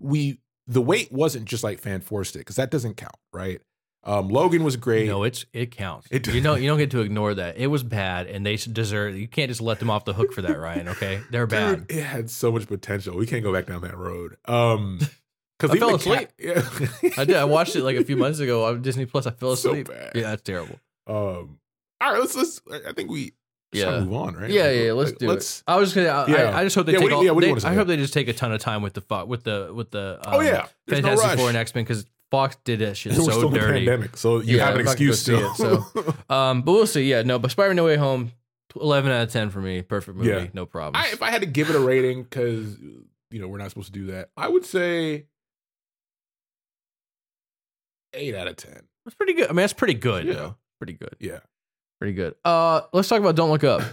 we the weight wasn't just like fan forced it because that doesn't count, right? Um, Logan was great. No, it's it counts. It- you know, you don't get to ignore that. It was bad, and they deserve. You can't just let them off the hook for that, Ryan. Okay, they're bad. Dude, it had so much potential. We can't go back down that road. Um, [LAUGHS] because I fell asleep. Yeah, I did. I watched it like a few months ago on Disney Plus. I fell So asleep. bad. Yeah, that's terrible. Um, all right, let's let's. I think we just Yeah. move on, right? Yeah, Like, yeah. Let's like, do let's, it. I was just gonna. I, Yeah. I, I just hope they Yeah, take you- all. yeah, they- I hope they just take a ton of time with the fo- with the with the. Um, Oh yeah, there's Fantastic rush. Four and X Men because Fox did that shit [LAUGHS] so still dirty. pandemic, so you Yeah, have an I'm not gonna go excuse it, [LAUGHS] Um, but we'll see. Yeah, no, but Spider-Man: No Way Home, eleven out of ten for me. Perfect movie, Yeah. no problem. I, if I had to give it a rating, because you know we're not supposed to do that, I would say eight out of ten. That's pretty good. I mean, that's pretty good Yeah. though. Pretty good. Yeah. Pretty good. Uh, let's talk about Don't Look Up. [LAUGHS]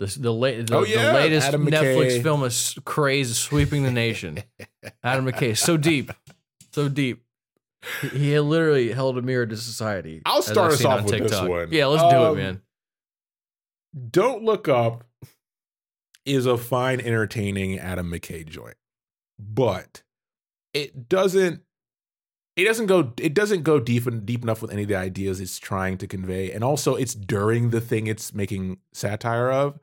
The the, late, the, Oh, yeah. the latest Adam Netflix McKay. film is craze sweeping the nation. [LAUGHS] Adam McKay, so deep, so deep. He, he literally held a mirror to society. I'll start us off on with this TikTok. one. Yeah, let's do it, Um, man. Don't Look Up is a fine, entertaining Adam McKay joint, but it doesn't. It doesn't go. It doesn't go deep and deep enough with any of the ideas it's trying to convey, and also it's during the thing it's making satire of.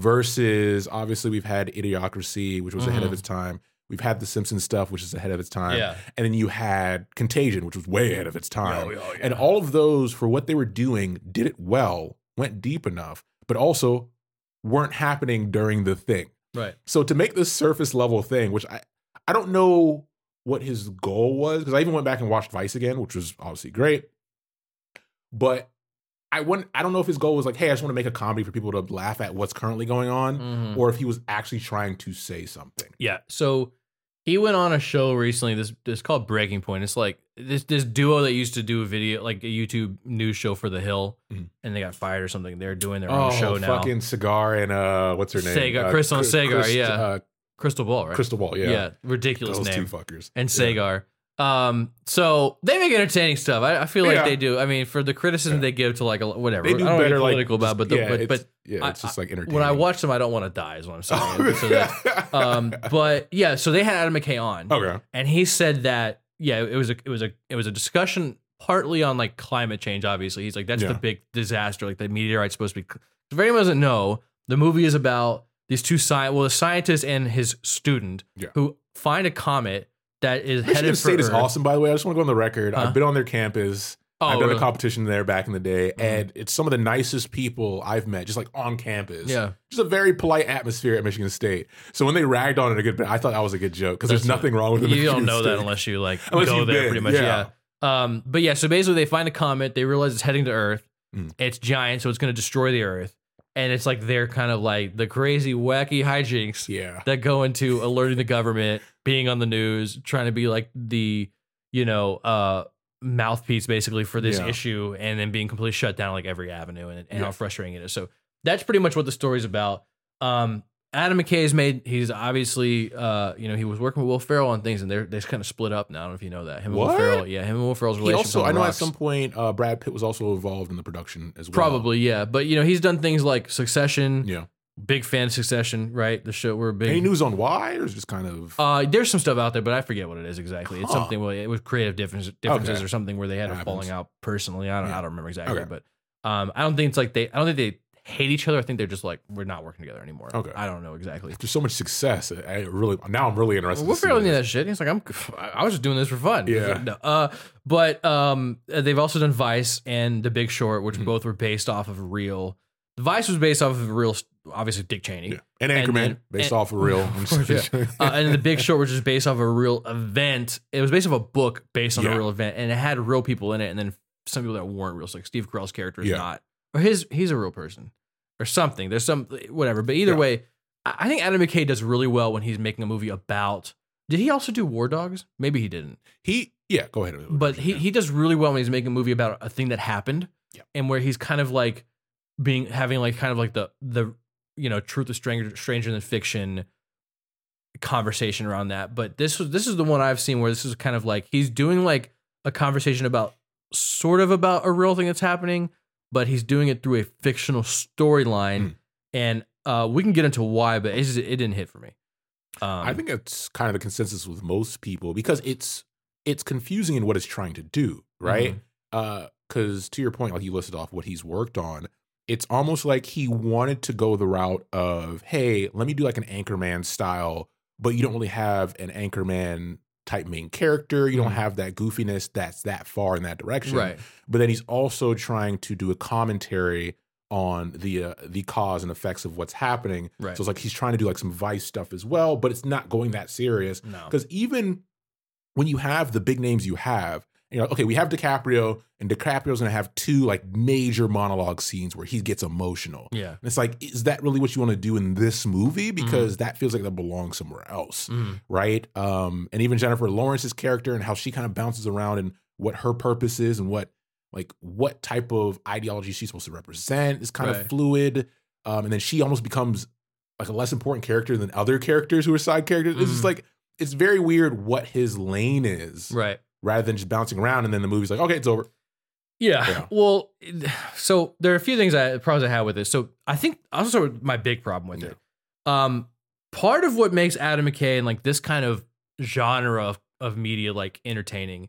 Versus, obviously, we've had Idiocracy, which was ahead of Mhm. its time. We've had the Simpsons stuff, which is ahead of its time, Yeah. and then you had Contagion, which was way ahead of its time. Oh, yeah. And all of those, for what they were doing, did it well, went deep enough, but also weren't happening during the thing. Right. So to make this surface level thing, which I I don't know what his goal was, because I even went back and watched Vice again, which was obviously great. But I wouldn't I don't know if his goal was like, hey, I just want to make a comedy for people to laugh at what's currently going on, Mhm. or if he was actually trying to say something. Yeah. So he went on a show recently. This this called Breaking Point. It's like this this duo that used to do a video like a YouTube news show for The Hill, Mhm. and they got fired or something. They're doing their own show now. Oh, fucking cigar and uh what's her name? Sagar- Uh, Chris- Sagar, Chris- yeah. uh, Krystal Ball, right? Krystal Ball, yeah. yeah. ridiculous Those name. two fuckers. and Yeah. Um, so they make entertaining stuff. I, I feel like Yeah. they do. I mean, for the criticism Yeah. they give to like a, whatever, They do I don't better, like political about, but the, yeah, but, it's, but yeah, it's I- just like entertaining. when I watch them, I don't want to die. Is what I'm [LAUGHS] saying. so that, um, but yeah, so they had Adam McKay on, okay, and he said that yeah, it was a it was a it was a discussion partly on like climate change. Obviously, he's like that's the big disaster. Like the meteorite's supposed to be. If anyone doesn't know, the movie is about these two sci well, a scientist and his student Yeah. who find a comet that is Michigan headed for Michigan State is Earth. awesome. By the way, I just want to go on the record. Huh? I've been on their campus. Oh, I've done really? a competition there back in the day, Mhm. and it's some of the nicest people I've met, just like on campus. Yeah, just a very polite atmosphere at Michigan State. So when they ragged on it a good bit, I thought that was a good joke because there's nothing wrong with it. you don't know that unless you like [LAUGHS] Unless go there been, pretty much. Yeah. yeah. Um. But yeah. So basically, they find a comet. They realize it's heading to Earth. Mm. It's giant, so it's going to destroy the Earth. And it's like they're kind of like the crazy, wacky hijinks Yeah, that go into alerting the government, being on the news, trying to be like the, you know, uh, mouthpiece basically for this Yeah. issue, and then being completely shut down like every avenue, and, and Yeah. how frustrating it is. So that's pretty much what the story's about. Um, Adam McKay's made. He's obviously, uh, you know, he was working with Will Ferrell on things, and they're they kind of split up now. I don't know if you know that. Him and Will What? Ferrell, yeah, him and Will Ferrell's he relationship. also on I know rocks. at some point uh, Brad Pitt was also involved in the production as well. Probably, yeah. But you know, he's done things like Succession. yeah. Big fan of Succession, right? The show we're big. Any news on why, or is it just kind of Uh, there's some stuff out there, but I forget what it is exactly. It's Huh. something where it was creative difference, differences Okay. or something where they had a happens. falling out personally. I don't. I don't remember exactly, Okay. but um, I don't think it's like they. I don't think they hate each other. I think they're just like we're not working together anymore. Okay. I don't know exactly. there's so much success? I really now I'm really interested. We're into that shit. He's like, I'm. I was just doing this for fun. Yeah. No, uh, but um, they've also done Vice and The Big Short, which Mhm. both were based off of real. The Vice was based off of real, obviously Dick Cheney. Yeah. And And Anchorman, then- based and- off of real. [LAUGHS] Of course, yeah. uh, and the Big Short, which is based off of a real event. It was based off a book based on Yeah. a real event, and it had real people in it, and then some people that weren't real. So like Steve Carell's character is not, or his he's a real person. or something. There's some whatever. But either Yeah. way, I think Adam McKay does really well when he's making a movie about. Did he also do War Dogs? Maybe he didn't. He yeah, go ahead. But he Yeah. he does really well when he's making a movie about a thing that happened. Yeah. And where he's kind of like being having like kind of like the the you know truth is stranger stranger than fiction conversation around that. But this was this is the one I've seen where this is kind of like he's doing like a conversation about sort of about a real thing that's happening, but he's doing it through a fictional storyline. Mm. And uh, we can get into why, but it, just, it didn't hit for me. Um, I think it's kind of the consensus with most people because it's it's confusing in what it's trying to do, right? Mhm. Uh, because to your point, like you listed off what he's worked on, it's almost like he wanted to go the route of, hey, let me do like an Anchorman style, but you don't really have an Anchorman type main character. You don't Mhm. have that goofiness that's that far in that direction, right. But then he's also trying to do a commentary on the uh, the cause and effects of what's happening. Right. So it's like he's trying to do like some Vice stuff as well, but it's not going that serious. No. Because even when you have the big names you have, you know, okay, we have DiCaprio, and DiCaprio's gonna have two like major monologue scenes where he gets emotional. Yeah. And it's like, is that really what you want to do in this movie? Because that feels like that belongs somewhere else, Mhm. right? Um, and even Jennifer Lawrence's character and how she kind of bounces around and what her purpose is and what like what type of ideology she's supposed to represent is kind Right. of fluid. Um, and then she almost becomes like a less important character than other characters who are side characters. It's just Mhm. like it's very weird what his lane is, Right. Rather than just bouncing around and then the movie's like, okay, it's over. Yeah. Yeah. Well, so there are a few things I problems I had with this. So I think I'll start with my big problem with Yeah. it. Um, part of what makes Adam McKay and like this kind of genre of, of media like entertaining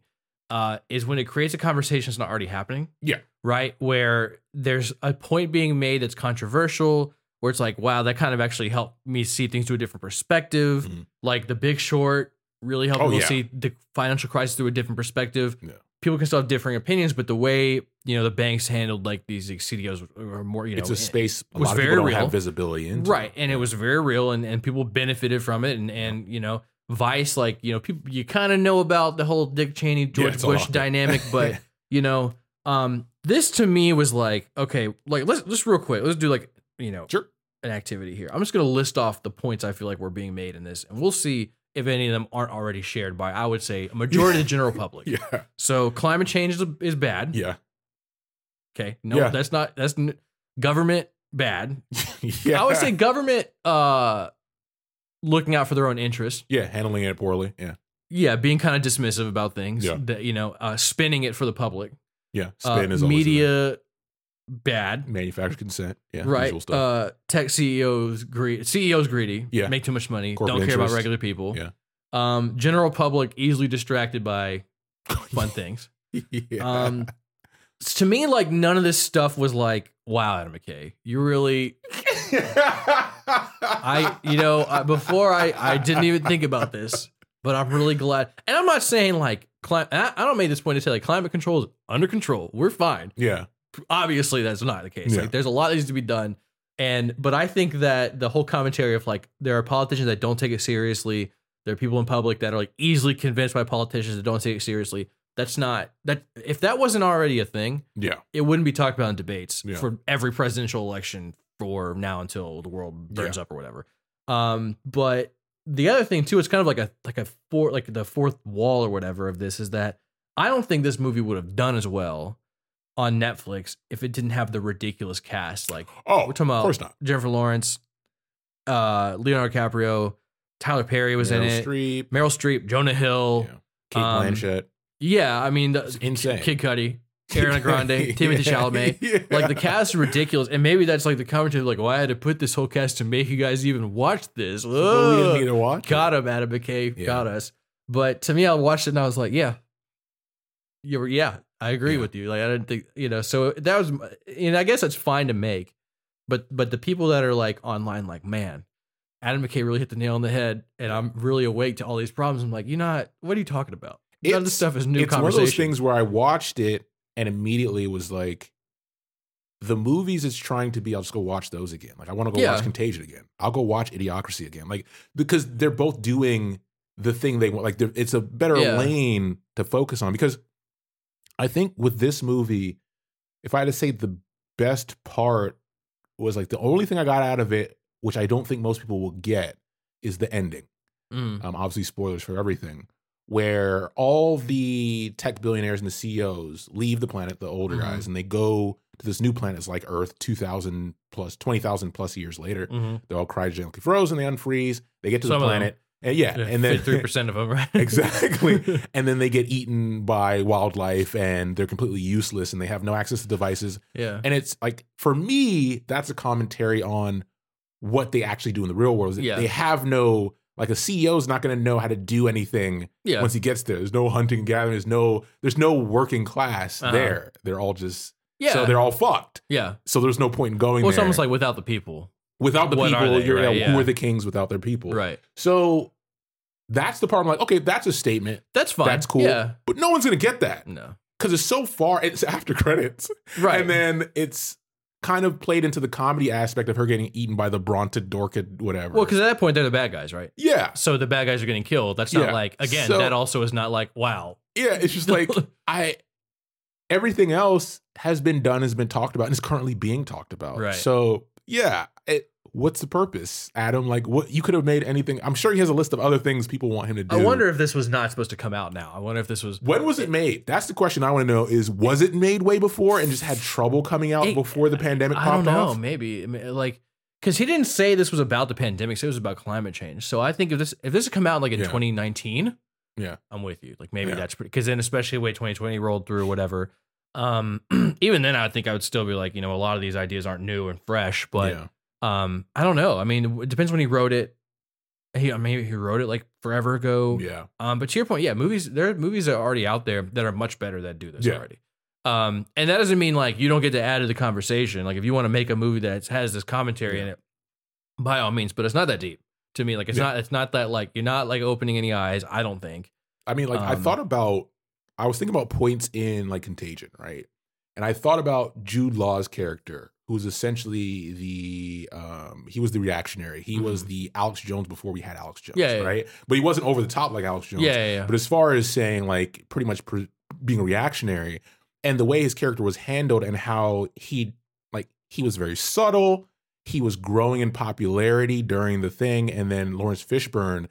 uh, is when it creates a conversation that's not already happening. Yeah. Right. Where there's a point being made that's controversial, where it's like, wow, that kind of actually helped me see things through a different perspective. Mhm. Like The Big Short really helped Oh, people yeah. see the financial crisis through a different perspective. Yeah. People can still have differing opinions, but the way you know the banks handled like these like, CDOs were more you know it's a space a was lot of very people don't real. have visibility into. right, and it was very real, and and people benefited from it, and and you know Vice like you know people you kind of know about the whole Dick Cheney George a Bush dynamic, [LAUGHS] but you know um this to me was like okay like let's just real quick let's do like you know Sure. an activity here. I'm just gonna list off the points I feel like were being made in this, and we'll see if any of them aren't already shared by I would say a majority of the general [LAUGHS] public. Yeah. So climate change is, is bad. Yeah. Okay. No, Yeah. that's not that's n- government bad. [LAUGHS] yeah. I would say government uh looking out for their own interests. Yeah, handling it poorly. Yeah. Yeah, being kind of dismissive about things. Yeah. That you know, uh spinning it for the public. Yeah. Uh, Spin is media bad. manufactured consent. Yeah. right. Usual stuff. Uh tech CEOs greedy CEOs greedy. Yeah. Make too much money. Corporate don't care about regular people. Yeah. Um general public easily distracted by [LAUGHS] fun things. yeah. Um, to me, like none of this stuff was like, wow, Adam McKay, you really. [LAUGHS] I, you know, uh, before I, I didn't even think about this, but I'm really glad. And I'm not saying like, I, I don't make this point to say like climate control is under control. We're fine. yeah. Obviously, that's not the case. Yeah. Like, there's a lot that needs to be done. And, but I think that the whole commentary of like, there are politicians that don't take it seriously. There are people in public that are like easily convinced by politicians that don't take it seriously. That's not that. If that wasn't already a thing, Yeah. it wouldn't be talked about in debates Yeah. for every presidential election for now until the world burns Yeah. up or whatever. Um, but the other thing too, it's kind of like a like a four like the fourth wall or whatever of this is that I don't think this movie would have done as well on Netflix if it didn't have the ridiculous cast. Like Oh, we're talking of about course not. Jennifer Lawrence, uh, Leonardo DiCaprio, Tyler Perry was in it, Streep. Meryl Streep, Jonah Hill. Yeah. Kate um, Blanchett. Yeah, I mean, the, insane. Kid Cudi, [LAUGHS] Ariana Grande, Timothy [LAUGHS] Chalamet. Yeah. Like the cast is ridiculous, and maybe that's like the commentary. Like, well, I had to put this whole cast to make you guys even watch this. But we didn't need to watch. it. Got him, Adam McKay. Yeah. Got us. But to me, I watched it and I was like, yeah, you were, yeah, I agree Yeah. with you. Like, I didn't think, you know, so that was, and I guess that's fine to make, but but the people that are like online, like, man, Adam McKay really hit the nail on the head, and I'm really awake to all these problems. I'm like, you know, what, what are you talking about? None of this It's- stuff is new it's one of those things where I watched it and immediately was like, the movies it's trying to be, I'll just go watch those again. Like I want to go Yeah. watch Contagion again. I'll go watch Idiocracy again. Like because they're both doing the thing they want. Like it's a better Yeah. lane to focus on. Because I think with this movie, if I had to say the best part was like the only thing I got out of it, which I don't think most people will get, is the ending. Mm. Um, obviously, spoilers for everything. Where all the tech billionaires and the CEOs leave the planet, the older Mhm. guys, and they go to this new planet. It's like Earth, two thousand plus, twenty thousand plus years later. hmm They're all cryogenically frozen. They unfreeze. They get to Some the planet, and yeah, and then three percent of them, right? [LAUGHS] exactly. [LAUGHS] and then they get eaten by wildlife, and they're completely useless, and they have no access to devices. yeah. And it's like for me, that's a commentary on what they actually do in the real world. Yeah. They have no like a CEO is not going to know how to do anything Yeah. once he gets there. There's no hunting and gathering. There's no there's no working class Uh-huh. there. They're all just Yeah. so they're all fucked. yeah. So there's no point in going Well, it's there. almost like without the people. Without the what people, they, you're, right? yeah, who are the kings without their people? Right. So that's the part. I'm like, okay, that's a statement. That's fine. That's cool. Yeah. But no one's gonna get that No. because it's so far. It's [LAUGHS] after credits, Right. and then it's kind of played into the comedy aspect of her getting eaten by the Bronte Dorcad, whatever. well, because at that point they're the bad guys, right? yeah, So the bad guys are getting killed. That's not Yeah. like again. So- that also is not like wow. yeah. It's just like [LAUGHS] I. Everything else has been done, has been talked about, and is currently being talked about. Right. So yeah, it, what's the purpose, Adam? Like, what you could have made anything. I'm sure he has a list of other things people want him to do. I wonder if this was not supposed to come out now. I wonder if this was. When was it made? That's the question I want to know. Is was it made way before and just had trouble coming out It- before the pandemic I popped don't know. off? Maybe like because he didn't say this was about the pandemic. Say it was about climate change. So I think if this if this had come out like in Yeah. 2019, Yeah. I'm with you. Like maybe Yeah. that's pretty. Because then especially the way 2020 rolled through, whatever. Um, [CLEARS THROAT] even then, I think I would still be like, you know, a lot of these ideas aren't new and fresh, but yeah. um, I don't know. I mean, it depends when he wrote it. He maybe he wrote it like forever ago. yeah. Um, but to your point, yeah, movies there are movies that are already out there that are much better that do this Yeah. already. Um, and that doesn't mean like you don't get to add to the conversation. Like if you want to make a movie that has this commentary in it, by all means. But it's not that deep to me. Like it's Yeah. not it's not that like you're not like opening any eyes. I don't think. I mean, like I Um, thought about, I was thinking about points in like Contagion, right? And I thought about Jude Law's character, who's essentially the, um, he was the reactionary. He was the Alex Jones before we had Alex Jones, Mm-hmm. Yeah, yeah, yeah. right? But he wasn't over the top like Alex Jones. Yeah, yeah, yeah. But as far as saying like pretty much pre- being a reactionary and the way his character was handled and how he like he was very subtle, he was growing in popularity during the thing, and then Laurence Fishburne,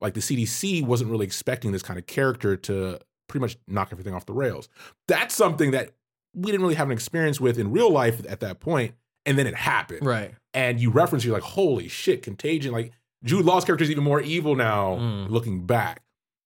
like the CDC wasn't really expecting this kind of character to pretty much knock everything off the rails. That's something that we didn't really have an experience with in real life at that point, and then it happened. right. And you reference, you're like, holy shit, Contagion. Like Jude Law's character is even more evil now, Mm. looking back.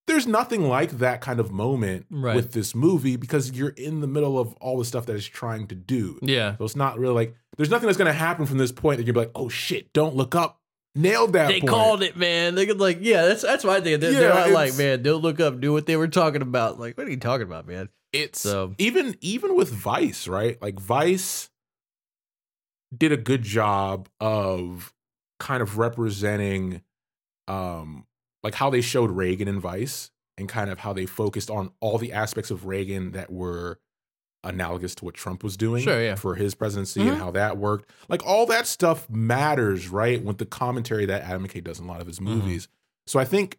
There's nothing like that kind of moment Right. with this movie because you're in the middle of all the stuff that it's trying to do. Yeah. So it's not really like there's nothing that's going to happen from this point that you're like, oh shit, don't look up. Nailed that. They point. called it, man. They could like, yeah, that's that's my thing. They're, Yeah, they're not like, man, don't look up, do what they were talking about. Like, what are you talking about, man? It's So- even even with Vice, right? Like Vice did a good job of kind of representing um like how they showed Reagan in Vice and kind of how they focused on all the aspects of Reagan that were analogous to what Trump was doing Sure, yeah. for his presidency Mhm. and how that worked. Like all that stuff matters, right? With the commentary that Adam McKay does in a lot of his Mhm. movies. So I think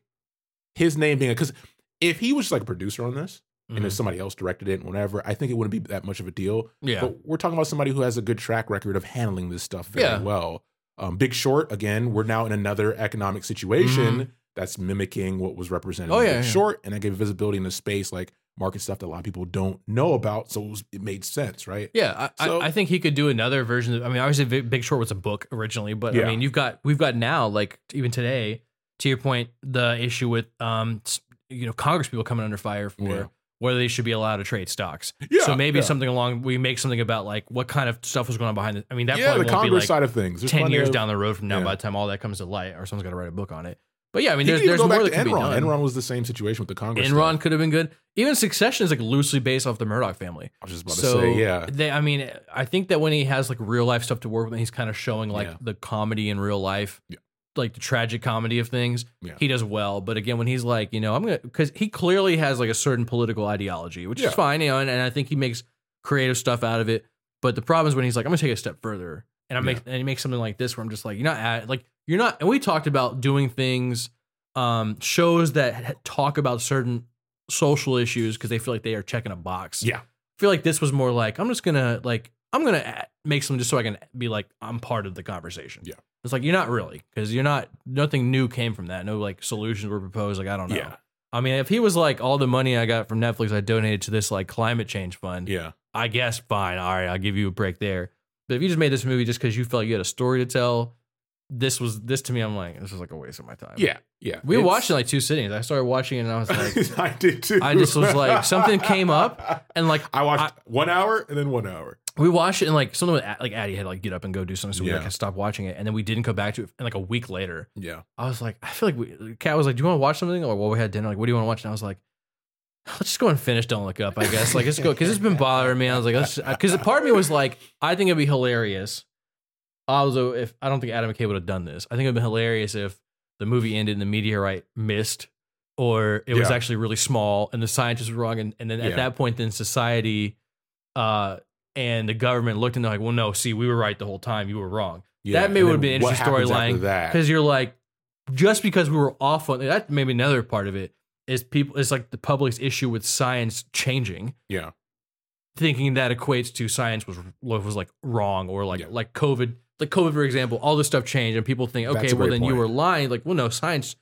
his name being because if he was like a producer on this, and if Mhm. somebody else directed it and whatever, I think it wouldn't be that much of a deal. Yeah. But we're talking about somebody who has a good track record of handling this stuff very Yeah. well. Um, Big Short, again, we're now in another economic situation that's mimicking what was represented Mm-hmm. Oh, in yeah, Big yeah. Short, and that gave visibility into space like market stuff that a lot of people don't know about. So it, was, it made sense, right? Yeah, I, So- I, I think he could do another version. Of, I mean, obviously, Big, Short was a book originally, but I mean, you've got we've got now, like even today, to your point, the issue with um, you know, Congress people coming under fire for Yeah. whether they should be allowed to trade stocks. Yeah, so maybe yeah. something along we make something about like what kind of stuff was going on behind it. I mean, that yeah, the Congress like side of things. There's ten years of- down the road from now. yeah. By the time all that comes to light, or someone's got to write a book on it. But yeah, I mean, there's there's more that to could be Enron. done. Enron was the same situation with the Congress. Enron stuff. could have been good. Even Succession is like loosely based off the Murdoch family. I was just about so to say, yeah. they, I mean, I think that when he has like real life stuff to work with, and he's kind of showing like Yeah. the comedy in real life, Yeah. like the tragic comedy of things, Yeah. he does well. But again, when he's like, you know, I'm gonna because he clearly has like a certain political ideology, which is fine, you know, and, and I think he makes creative stuff out of it. But the problem is when he's like, I'm gonna take it a step further, and I make and he makes something like this where I'm just like, you're not at like you're not. And we talked about doing things, um, shows that talk about certain social issues because they feel like they are checking a box. Yeah. I feel like this was more like I'm just gonna like I'm gonna make some just so I can be like I'm part of the conversation. Yeah. it's like you're not really because you're not. Nothing new came from that. No like solutions were proposed. Like I don't know. Yeah. I mean, if he was like all the money I got from Netflix, I donated to this like climate change fund. Yeah. I guess fine. All right, I'll give you a break there. But if you just made this movie just because you felt you had a story to tell, this was this to me. I'm like, this is like a waste of my time. Yeah. Yeah. we It's- watched it in like two sittings. I started watching it and I was like, [LAUGHS] I did too. I just was like, something came up [LAUGHS] and like I watched one hour and then one hour. we watched it and like something with like Addie had to like get up and go do something, so we Yeah. like stopped watching it, and then we didn't go back to it. And like a week later, Yeah. I was like, I feel like we. Kat was like, "Do you want to watch something?" Or well, we had dinner. Like, what do you want to watch? And I was like, let's just go and finish. Don't look up. I guess like let's go because it's been bothering me. I was like, let's because the part of me was like, I think it'd be hilarious. Also, if I don't think Adam McKay would have done this, I think it'd be hilarious if the movie ended and the meteorite missed, or it was Yeah. actually really small and the scientists were wrong, and, and then at Yeah. that point, then society, uh, and the government looked and they're like, well, no, see, we were right the whole time. You were wrong Yeah. that maybe And would then be an what interesting happens after storyline That. because you're like just because we were off on that maybe another part of it is people it's like the public's issue with science changing Yeah. thinking that equates to science was was like wrong or like Yeah. like covid like covid for example all this stuff changed and people think okay well then you were lying like well no science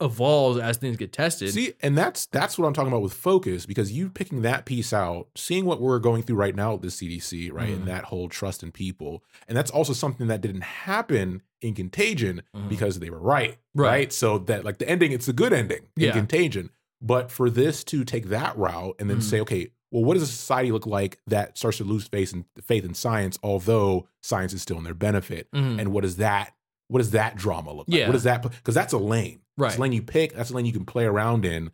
evolves as things get tested See, and that's that's what I'm talking about with focus because you picking that piece out, seeing what we're going through right now with the CDC, right, Mhm. and that whole trust in people, and that's also something that didn't happen in Contagion Mhm. because they were right, Right. right, So that like the ending, it's a good ending in Yeah. Contagion, but for this to take that route and then Mhm. say, okay, well, what does a society look like that starts to lose faith in faith in science, although science is still in their benefit, Mhm. and what does that what does that drama look like? Yeah. What does that because that's a lane. Right. It's a lane you pick. That's a lane you can play around in.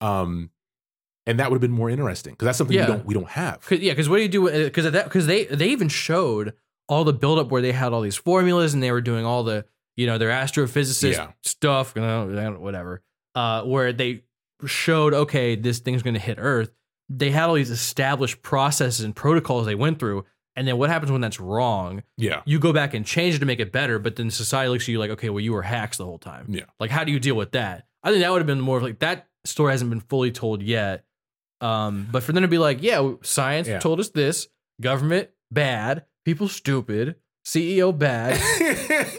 Um, and that would have been more interesting because that's something Yeah. we don't we don't have. 'Cause- yeah, because what do you do? Because that because they they even showed all the buildup where they had all these formulas and they were doing all the you know their astrophysicist Yeah. stuff, you know, whatever. Uh, where they showed okay, this thing's going to hit Earth. They had all these established processes and protocols they went through, and then what happens when that's wrong? Yeah, You go back and change it to make it better, but then society looks at you like, okay, well, you were hacks the whole time. Yeah. Like, how do you deal with that? I think that would have been more of like that story hasn't been fully told yet. Um, but for them to be like, yeah, science Yeah. told us this, government bad, people stupid, CEO bad,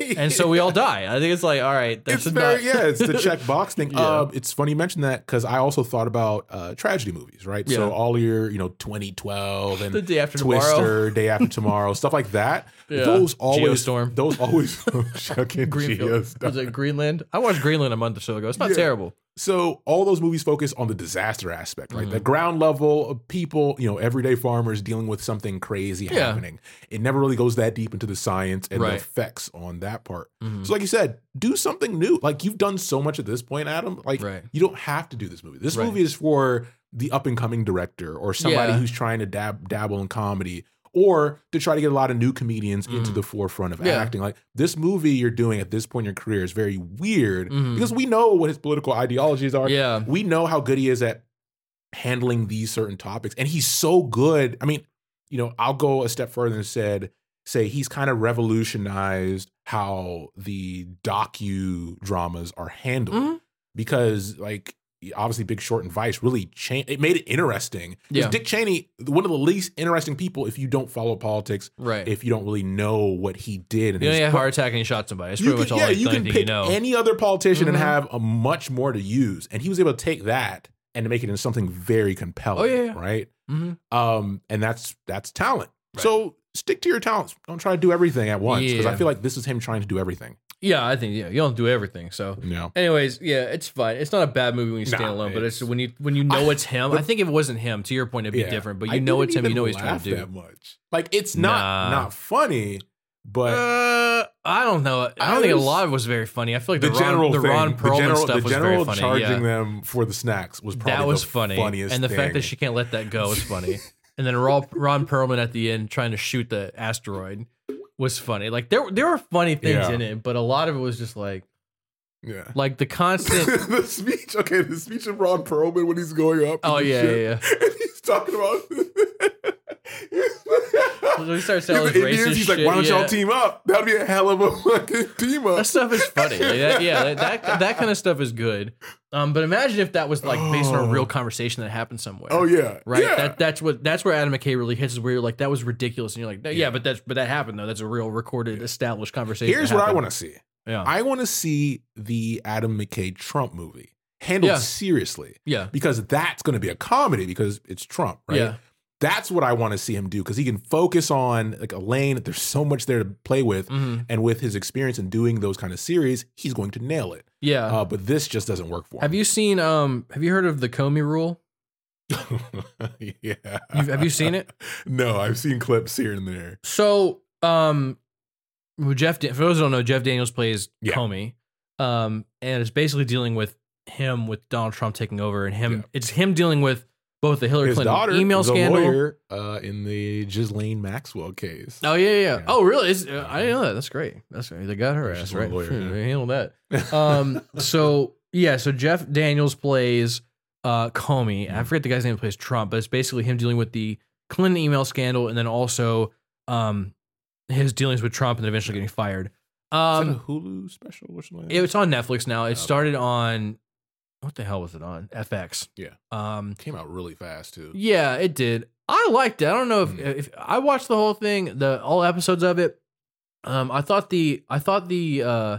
[LAUGHS] and so we all die. I think it's like, all right, that's it's not, yeah. It's the [LAUGHS] check box thing. Yeah. Uh, it's funny you mentioned that because I also thought about uh, tragedy movies, right? So all your you know 2012 and the day after Twister, tomorrow. Day After [LAUGHS] Tomorrow, stuff like that. Yeah. Those always Geostorm. Those always Greenfield. Geostorm. Was it Greenland? I watched Greenland a month or so ago. It's not Yeah. terrible. So all those movies focus on the disaster aspect, right? Mhm. The ground level of people, you know, everyday farmers dealing with something crazy Yeah. happening. It never really goes that deep into the science and the effects on that part. Mhm. So like you said, do something new. Like you've done so much at this point, Adam. Like Right. you don't have to do this movie. This Right. movie is for the up and coming director or somebody Yeah. who's trying to dab dabble in comedy or to try to get a lot of new comedians into Mhm. the forefront of Yeah. acting. Like this movie you're doing at this point in your career is very weird Mhm. because we know what his political ideologies are. Yeah. We know how good he is at handling these certain topics. And he's so good. I mean, you know, I'll go a step further and said, say he's kind of revolutionized how the docu dramas are handled. Mhm. Because like obviously Big Short and Vice really changed it made it interesting. Yeah. Dick Cheney, one of the least interesting people if you don't follow politics, Right. if you don't really know what he did and you know, his he had heart attack and he shot somebody. That's pretty much all yeah, I you can pick you know. any other politician Mhm. and have a much more to use, and he was able to take that and to make it into something very compelling. Oh, yeah, yeah. right. Mhm. Um, and that's that's talent. Right. So stick to your talents. Don't try to do everything at once because I feel like this is him trying to do everything. Yeah, I think yeah, you don't do everything. So, know, anyways, yeah, it's fine. It's not a bad movie when you stand Nah, alone, but it's when you when you know I- it's him. I think if it wasn't him, to your point, it'd be Yeah. different. But I you know didn't it's him. You even know what he's trying laugh to do. that much. Like it's not Nah. not funny, but Uh, I don't know. I don't I think a was- lot of it was very funny. I feel like the the, general Ron, the thing, Ron Perlman the general, stuff the was general very funny. charging yeah. them for the snacks was probably that was the funny, funniest and the fact that thing. she can't let that go is funny. [LAUGHS] and then Ron, Ron Perlman at the end trying to shoot the asteroid was funny. Like there there were funny things Yeah. in it, but a lot of it was just like yeah. like the constant. [LAUGHS] the speech, okay, the speech of Ron Perlman when he's going up. Oh, and yeah, shit, yeah, [LAUGHS] And he's talking about. [LAUGHS] he starts saying all The this Indians, racist he's like, shit, why don't y'all team up? That'd be a hell of a fucking team up. that stuff is funny. [LAUGHS] Like that, yeah, that, that that kind of stuff is good. Um, but imagine if that was like based on a Oh. real conversation that happened somewhere. Oh yeah, Right. Yeah. That that's what that's where Adam McKay really hits is where you're like, that was ridiculous. And you're like, yeah, Yeah. but that's but that happened though. That's a real recorded, established conversation. Here's what I want to see. Yeah. I want to see the Adam McKay Trump movie handled Yeah. seriously yeah. because that's going to be a comedy because it's Trump, right? Yeah. That's what I want to see him do because he can focus on like a lane. There's so much there to play with, hmm and with his experience in doing those kind of series, he's going to nail it. Yeah. Uh, but this just doesn't work for him. have you seen um have you heard of the Comey rule? [LAUGHS] yeah. You've- have you seen it? [LAUGHS] No, I've seen clips here and there. So, um, Jeff, for those who don't know, Jeff Daniels plays Yeah. Comey, um, and it's basically dealing with him with Donald Trump taking over, and him. Yeah. It's him dealing with both the Hillary His Clinton email scandal. lawyer uh, in the Ghislaine Maxwell case. Oh yeah, yeah, yeah. Oh really? Uh, I didn't know that. That's great. That's great. They got her ass right. lawyer, Phew, yeah. They handled that. [LAUGHS] Um, so yeah, so Jeff Daniels plays uh Comey. I forget the guy's name plays Trump, but it's basically him dealing with the Clinton email scandal, and then also um his dealings with Trump, and eventually getting fired. Is that a Um, Hulu special? Like that? it's on Netflix now. It Okay. started on what the hell was it on FX? Yeah. Um, came out really fast too. yeah, it did. I liked it. I don't know if, Mhm. if I watched the whole thing, the all episodes of it. Um, I thought the I thought the uh,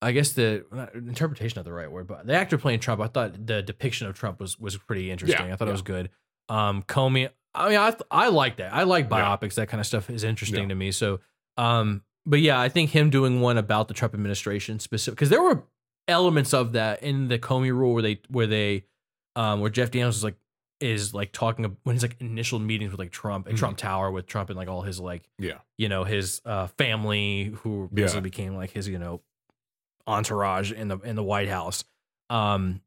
I guess the interpretation of the right word, but the actor playing Trump, I thought the depiction of Trump was was pretty interesting. Yeah, I thought it was good. Um, Comey, I mean, I I like that. I like Yeah. biopics. That kind of stuff is interesting Yeah. to me. So, um, but yeah, I think him doing one about the Trump administration specific because there were elements of that in the Comey rule where they where they um where Jeff Daniels is like is like talking when he's like initial meetings with like Trump at Mhm. Trump Tower with Trump and like all his like Yeah. you know his uh family who Yeah. basically became like his you know entourage in the in the White House. Um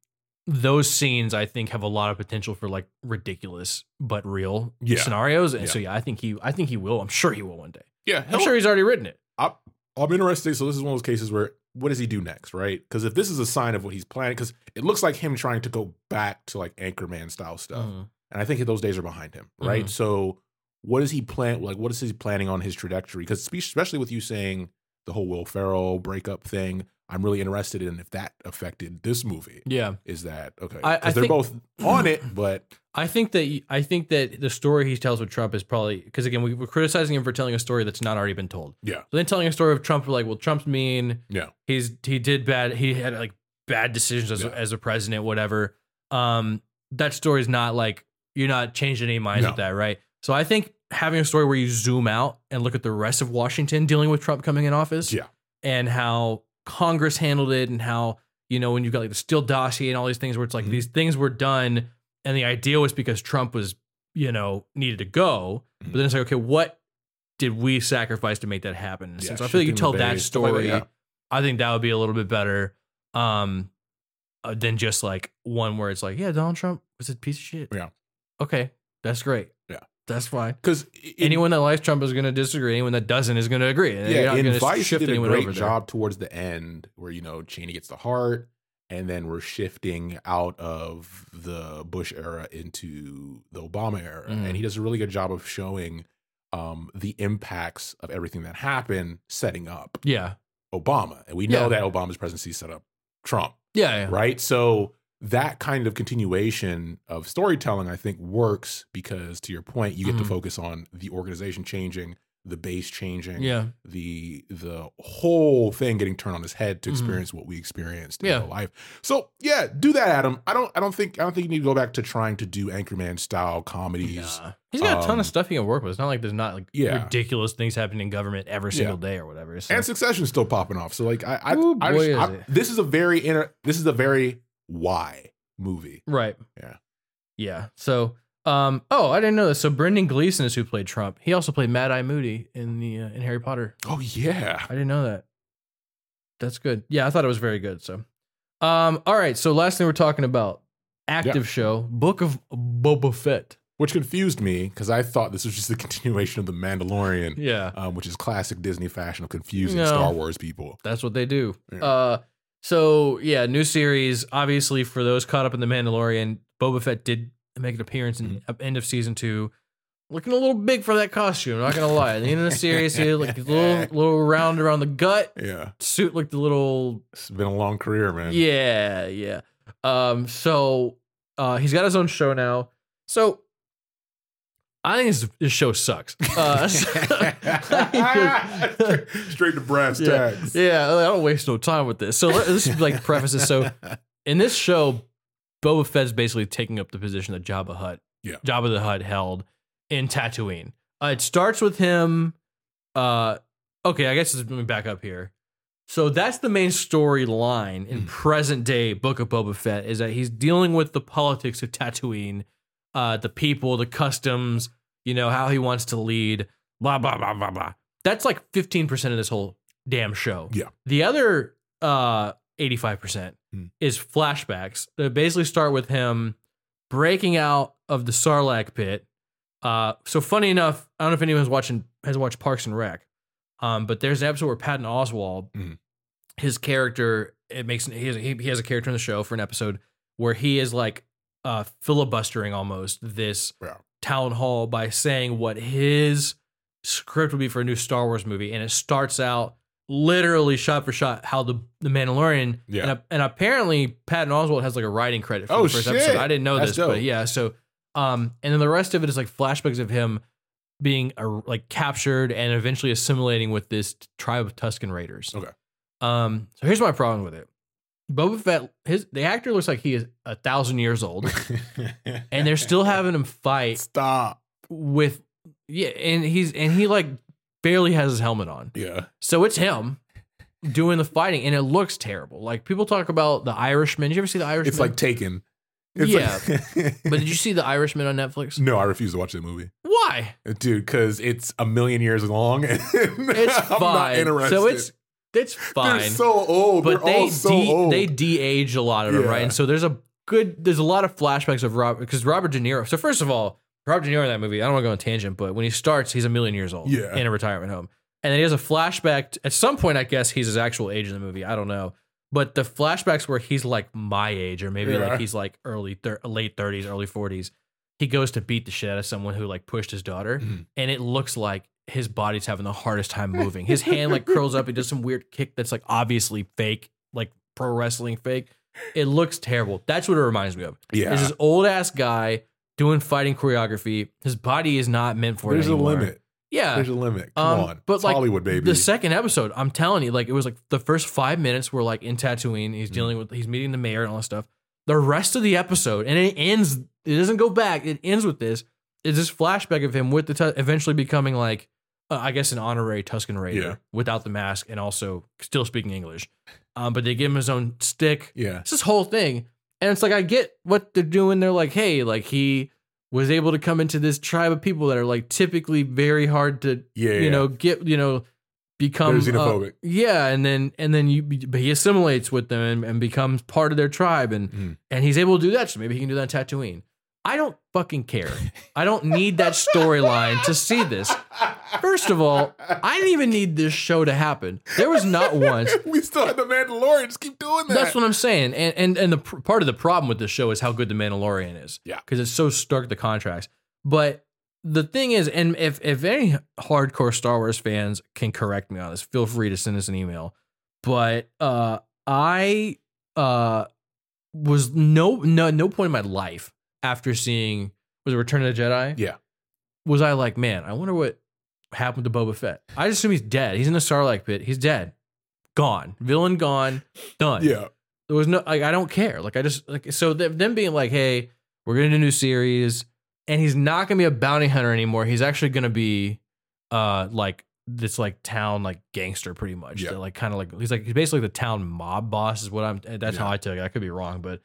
those scenes I think have a lot of potential for like ridiculous but real Yeah. scenarios and Yeah. so yeah I think he I think he will I'm sure he will one day. Yeah. I'm sure he's already written it. I, I'm interested. So this is one of those cases where what does he do next, right? Because if this is a sign of what he's planning, because it looks like him trying to go back to like Anchorman style stuff, Mhm. and I think those days are behind him, right? Mhm. So what is he plan? Like, what is he planning on his trajectory? Because especially with you saying the whole Will Ferrell breakup thing, I'm really interested in if that affected this movie. Yeah. Is that okay? Because they're think- both on it, but I think that I think that the story he tells with Trump is probably because again we, we're criticizing him for telling a story that's not already been told. yeah, So then telling a story of Trump, like, well, Trump's mean. yeah, He's he did bad. He had like bad decisions as, Yeah. as a president, whatever. Um, that story's not like you're not changing any minds No. with that, right? So I think having a story where you zoom out and look at the rest of Washington dealing with Trump coming in office, yeah, and how Congress handled it, and how you know when you've got like the Steele dossier and all these things where it's like Mhm. these things were done, and the idea was because Trump was you know needed to go, Mhm. but then it's like okay, what did we sacrifice to make that happen? Yeah, so I feel like you tell that story. yeah. I think that would be a little bit better um, uh, than just like one where it's like, yeah, Donald Trump was a piece of shit. Yeah. Okay, that's great. That's fine. because anyone that likes Trump is going to disagree. Anyone that doesn't is going to agree. And yeah, not Vice shift did a great job towards the end, where you know Cheney gets the heart, and then we're shifting out of the Bush era into the Obama era, Mhm. and he does a really good job of showing um, the impacts of everything that happened, setting up Yeah, Obama, and we know Yeah. that Obama's presidency set up Trump, yeah, yeah. right? So that kind of continuation of storytelling, I think, works because, to your point, you get to Mhm. focus on the organization changing, the base changing, yeah. the the whole thing getting turned on its head to Mhm. experience what we experienced in Yeah. real life. So yeah, do that, Adam. I don't I don't think I don't think you need to go back to trying to do Anchorman style comedies. Nah. He's got a ton Um, of stuff he can work with. It's not like there's not like Yeah. ridiculous things happening in government every Yeah. single day or whatever. So. And Succession's still popping off. So like I I, Ooh, I, boy, just- is I- this is a very inter, this is a very why movie. Right. Yeah. Yeah. So, um, oh, I didn't know this. So Brendan Gleeson is who played Trump. He also played Mad Eye Moody in the uh, in Harry Potter. Oh yeah. I didn't know that. That's good. Yeah, I thought it was very good. So, um, all right. So last thing we're talking about active show, Book of Boba Fett. Which confused me because I thought this was just a [LAUGHS] continuation of The Mandalorian, Yeah, um, which is classic Disney fashion of confusing No. Star Wars people. that's what they do. Yeah. Uh, so yeah, new series. Obviously, for those caught up in the Mandalorian, Boba Fett did make an appearance in Mm-hmm. end of season two. Looking a little big for that costume. Not gonna lie. At the end of the series, he like a little [LAUGHS] little round around the gut. Yeah. Suit looked a little It's been a long career, man. Yeah, yeah. Um, so uh, he's got his own show now. So I think this, this show sucks. [LAUGHS] Uh, straight, [LAUGHS] straight to brass yeah, tacks. yeah, I don't waste no time with this. So let- let's like [LAUGHS] preface this. So in this show, Boba Fett's basically taking up the position that Jabba Hutt, Yeah. Jabba the Hutt held in Tatooine. Uh, it starts with him. Uh, okay, I guess let me back up here. So that's the main storyline in Hmm. present day Book of Boba Fett is that he's dealing with the politics of Tatooine, uh, the people, the customs, you know, how he wants to lead, blah blah blah blah blah. That's like fifteen percent of this whole damn show. Yeah. The other uh eighty five percent Hmm. is flashbacks that basically start with him breaking out of the Sarlacc pit. Uh, so funny enough, I don't know if anyone's watching has watched Parks and Rec, um, but there's an episode where Patton Oswalt, Mhm. his character, it makes he has, he has a character in the show for an episode where he is like uh, filibustering almost this Yeah. town hall by saying what his script would be for a new Star Wars movie, and it starts out literally shot for shot how the the Mandalorian. Yeah. And, and apparently Patton Oswalt has like a writing credit for Oh, the first shit. episode. I didn't know That's this, dope. but yeah. So, um, and then the rest of it is like flashbacks of him being uh, like captured and eventually assimilating with this tribe of Tusken Raiders. Okay. Um. So here's my problem with it. Boba Fett, his the actor looks like he is a thousand years old, [LAUGHS] and they're still having him fight stop. with yeah, and he's and he like barely has his helmet on. Yeah. So it's him doing the fighting, and it looks terrible. Like people talk about the Irishman. Did you ever see the Irishman? It's like Taken. It's Yeah. like- [LAUGHS] but did you see the Irishman on Netflix? no, I refuse to watch that movie, Why? dude, because it's a million years long. [LAUGHS] And It's I'm fine. not interested. So it's it's [LAUGHS] fine. They're so old. but They're they all so de- old. they de-age a lot of them, Yeah. right? And so there's a good there's a lot of flashbacks of Robert because Robert De Niro. So first of all, Robert De Niro in that movie, I don't want to go on a tangent, but when he starts, he's a million years old Yeah. in a retirement home. And then he has a flashback at some point, I guess he's his actual age in the movie. I don't know. But the flashbacks where he's like my age, or maybe Yeah. like he's like early, thir- late 30s, early 40s, he goes to beat the shit out of someone who like pushed his daughter. Mhm. And it looks like his body's having the hardest time moving. His hand like curls up. He does some weird kick that's like obviously fake, like pro wrestling fake. It looks terrible. That's what it reminds me of. yeah. Is this old ass guy doing fighting choreography. His body is not meant for There's it a limit. Yeah. There's a limit. Come Um, on. but, It's like, Hollywood, baby. The second episode, I'm telling you, like it was like the first five minutes were like in Tatooine. He's Mhm. dealing with, he's meeting the mayor and all that stuff. The rest of the episode, and it ends, it doesn't go back. It ends with this. Is this flashback of him with the tu- eventually becoming like, uh, I guess, an honorary Tusken Raider Yeah. without the mask and also still speaking English. Um, but they give him his own stick. yeah. It's this whole thing. And it's like I get what they're doing. They're like, hey, like he was able to come into this tribe of people that are like typically very hard to, Yeah. you know, get, you know, become They're uh, xenophobic. yeah, and then and then you but he assimilates with them and, and becomes part of their tribe and Mhm. and he's able to do that. So maybe he can do that on Tatooine. I don't fucking care. I don't need that storyline to see this. First of all, I didn't even need this show to happen. There was not once [LAUGHS] we still had the Mandalorian. Just keep doing that. that's what I'm saying. And and and the part of the problem with this show is how good the Mandalorian is. Yeah. because it's so stark the contrast. But the thing is, and if if any hardcore Star Wars fans can correct me on this, feel free to send us an email. But uh, I uh was no no no point in my life after seeing was it Return of the Jedi. Yeah. Was I like, man, I wonder what happened to Boba Fett? I just assume he's dead. He's in the Sarlacc pit. He's dead. Gone. Villain gone. Done Yeah. there was no like I don't care. Like I just like so th- them being like, hey, we're gonna do a new series, and he's not gonna be a bounty hunter anymore. He's actually gonna be uh like this like town like gangster pretty much. Yeah. Like kind of like he's like he's basically the town mob boss is what I'm. That's how I took it. I could be wrong, but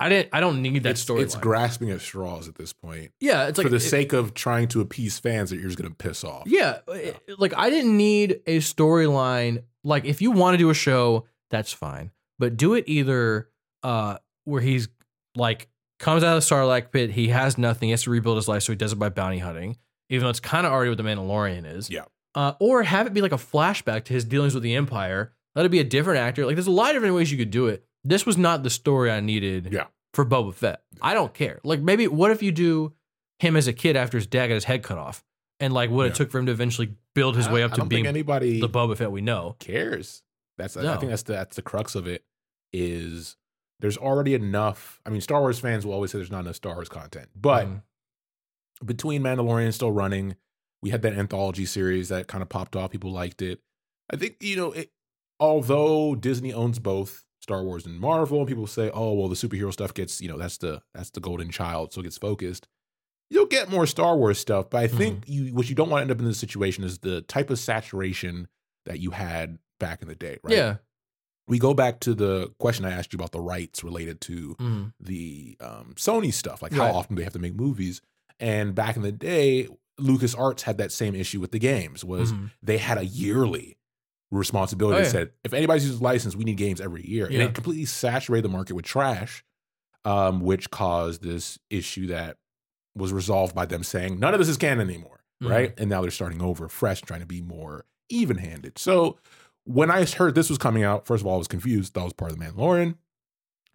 I didn't. I don't need that story. It's grasping at straws at this point. yeah, it's like for the it- sake of trying to appease fans that you're just going to piss off. Yeah, it- like I didn't need a storyline. Like if you want to do a show, that's fine, but do it either uh where he's like comes out of the Sarlacc pit, he has nothing, he has to rebuild his life, so he does it by bounty hunting, even though it's kind of already what the Mandalorian is. Yeah. Uh, or have it be like a flashback to his dealings with the Empire. Let it be a different actor. Like there's a lot of different ways you could do it. This was not the story I needed Yeah. for Boba Fett. I don't care. Like maybe what if you do him as a kid after his dad got his head cut off, and like what Yeah. it took for him to eventually build his way up to being anybody the Boba Fett we know. cares. That's I think that's the that's the crux of it. Is there's already enough. I mean, Star Wars fans will always say there's not enough Star Wars content, but Mhm. between Mandalorian still running, we had that anthology series that kind of popped off. People liked it. I think you know, it, although Disney owns both Star Wars and Marvel, and people say, "Oh, well, the superhero stuff gets you know that's the that's the golden child, so it gets focused." You'll get more Star Wars stuff, but I think you what you don't want to end up in this situation is the type of saturation that you had back in the day, right? Yeah. We go back to the question I asked you about the rights related to Mhm. the um, Sony stuff, like how Right. often they have to make movies. And back in the day, LucasArts had that same issue with the games. Was Mhm. they had a yearly responsibility Oh, yeah. said if anybody's using license, we need games every year, and it completely saturated the market with trash, um, which caused this issue that was resolved by them saying none of this is canon anymore, Mhm. right? And now they're starting over fresh, trying to be more even-handed. So when I heard this was coming out, first of all, I was confused. That was part of the Mandalorian,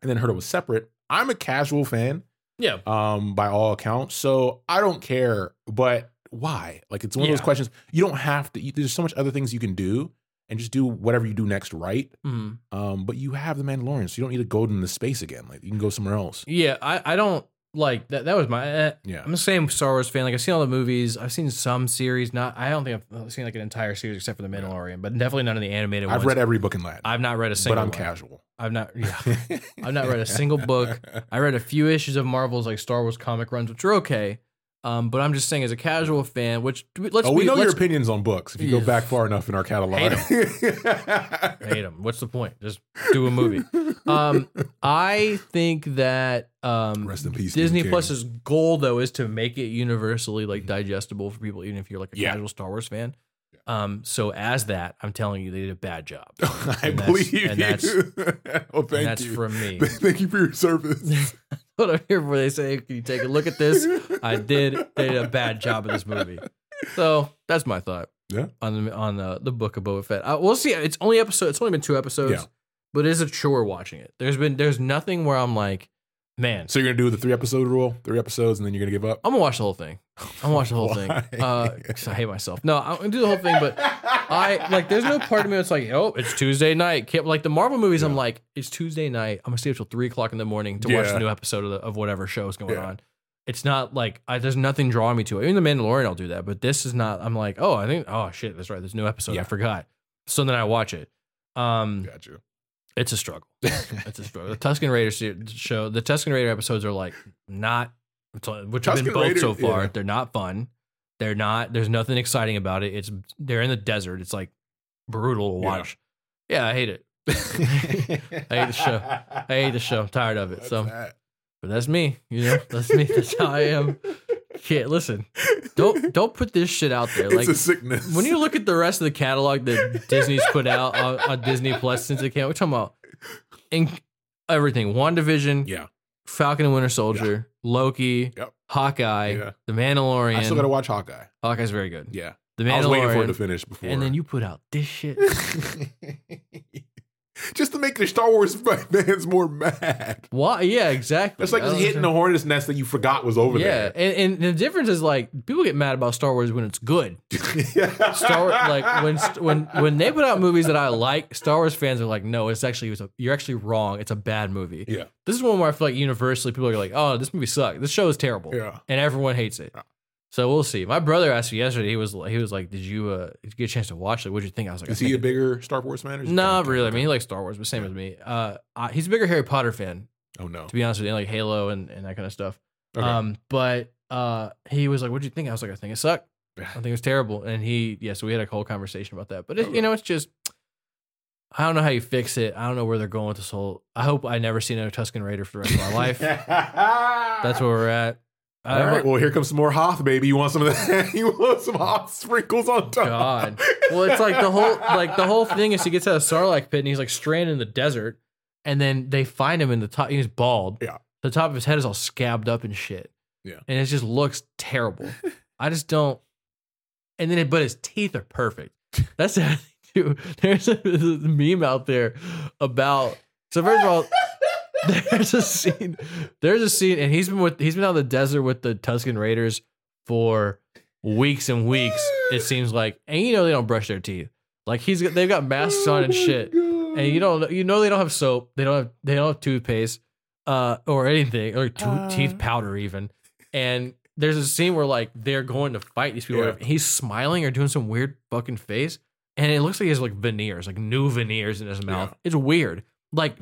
and then heard it was separate. I'm a casual fan, Yeah. um, by all accounts, so I don't care. But why? Like, it's one of those questions. You don't have to. There's so much other things you can do, and just do whatever you do next, right? Mhm. Um, but you have the Mandalorian, so you don't need to go into space again. Like, you can go somewhere else. Yeah. I, I don't like that. That was my. eh, Yeah. I'm the same Star Wars fan. Like I've seen all the movies. I've seen some series. Not. I don't think I've seen like an entire series except for the Mandalorian, but definitely none of the animated one. I've ones. read every book in Latin, I've not read a single. but. I'm one. casual. I've not. Yeah. [LAUGHS] I've not read a single book. I read a few issues of Marvel's like Star Wars comic runs, which are okay. Um, but I'm just saying, as a casual fan, which let's oh, we be, know your opinions on books. If you go back far enough in our catalog, hate them. [LAUGHS] What's the point? Just do a movie. Um, I think that um, Rest in peace, Disney Plus's goal though is to make it universally like digestible for people, even if you're like a Yeah. casual Star Wars fan. Um, so as that, I'm telling you, they did a bad job. [LAUGHS] I And that's- believe you. and that's- oh, [LAUGHS] thank and that's you. from me. Thank you for your service. What I'm here for. They say, "Can you take a look at this?" I did. They did a bad job of this movie. So that's my thought. Yeah. On the on the the book of Boba Fett. Uh, we'll see. It's only episode. It's only been two episodes. Yeah. But it is a chore watching it. There's been there's nothing where I'm like, man, So you're gonna do the three episode rule, three episodes, and then you're gonna give up. I'm gonna watch the whole thing. I'm gonna watch the whole thing. [LAUGHS] Why? Uh, I hate myself. No, I'm gonna do the whole thing. But I like. There's no part of me that's like, oh, it's Tuesday night. Can't like the Marvel movies. I'm like, it's Tuesday night. I'm gonna stay up till three o'clock in the morning to watch Yeah. the new episode of, the, of whatever show is going Yeah. on. It's not like I, there's nothing drawing me to it. Even the Mandalorian, I'll do that. But this is not. I'm like, oh, I think, oh shit, that's right. There's a new episode. Yeah. I forgot. So then I watch it. Um, Got you. It's a struggle. [LAUGHS] It's a struggle. The Tusken Raider show, the Tusken Raider episodes are like not, which have been both Raider- so far. yeah. They're not fun. They're not. There's nothing exciting about it. It's they're in the desert. It's like brutal to watch. Yeah, I hate it. [LAUGHS] I hate the show. I hate the show. I'm tired of it. so, that. but that's me. You know, that's me. That's how I am. [LAUGHS] Can't listen. Don't [LAUGHS] don't put this shit out there. It's Like a sickness. when you look at the rest of the catalog that Disney's put out on, on Disney Plus since it came, we're talking about in, everything: WandaVision, yeah, Falcon and Winter Soldier, Loki, Yep. Hawkeye, Yeah. The Mandalorian. I still gotta watch Hawkeye. Hawkeye's very good. Yeah, The Mandalorian. I was waiting for it to finish before. and then you put out this shit. [LAUGHS] [LAUGHS] just to make the Star Wars [LAUGHS] fans more mad. Why? Yeah, exactly. It's like just hitting the hornet's nest that you forgot was over there. Yeah, and, and the difference is like people get mad about Star Wars when it's good. [LAUGHS] Star Wars, like when when when they put out movies that I like, Star Wars fans are like, no, it's actually it's a, you're actually wrong. It's a bad movie. yeah, This is one where I feel like universally people are like, oh, this movie sucks. This show is terrible, yeah. and everyone hates it. So we'll see. My brother asked me yesterday. He was he was like, "Did you uh did you get a chance to watch it? What did you think?" I was like, Is I he a bigger Star Wars fan? Or is he Not of- really. I mean, he likes Star Wars, but same as me. Uh, I, he's a bigger Harry Potter fan, oh no. to be honest with you, like Halo and, and that kind of stuff. Okay. Um, but uh, he was like, "What do you think?" I was like, "I think it sucked. I think it was terrible." And he, yeah, so we had a whole conversation about that. But it, you know, it's just, I don't know how you fix it. I don't know where they're going with this whole. I hope I never see another Tusken Raider for the rest of my life. [LAUGHS] That's where we're at. I All don't right. Well, here comes some more Hoth, baby. You want some of that? [LAUGHS] you want some Hoth sprinkles on top? God. Well, it's like the whole like the whole thing is he gets out of Sarlacc pit and he's like stranded in the desert, and then they find him in the top. He's bald. Yeah. The top of his head is all scabbed up and shit. Yeah. And it just looks terrible. [LAUGHS] I just don't. And then, it, but his teeth are perfect. That's the thing, too. [LAUGHS] There's a, there's a meme out there about. So first of all, there's a scene. There's a scene, and he's been with he's been out in the desert with the Tusken Raiders for weeks and weeks. It seems like, and you know they don't brush their teeth. Like he's got- they've got masks on and shit. and you don't you know they don't have soap, they don't have they don't have toothpaste, uh, or anything, or to- Uh. teeth powder even. And there's a scene where like they're going to fight these people. Yeah. He's smiling or doing some weird fucking face, and it looks like he has like veneers, like new veneers in his mouth. Yeah. It's weird. Like,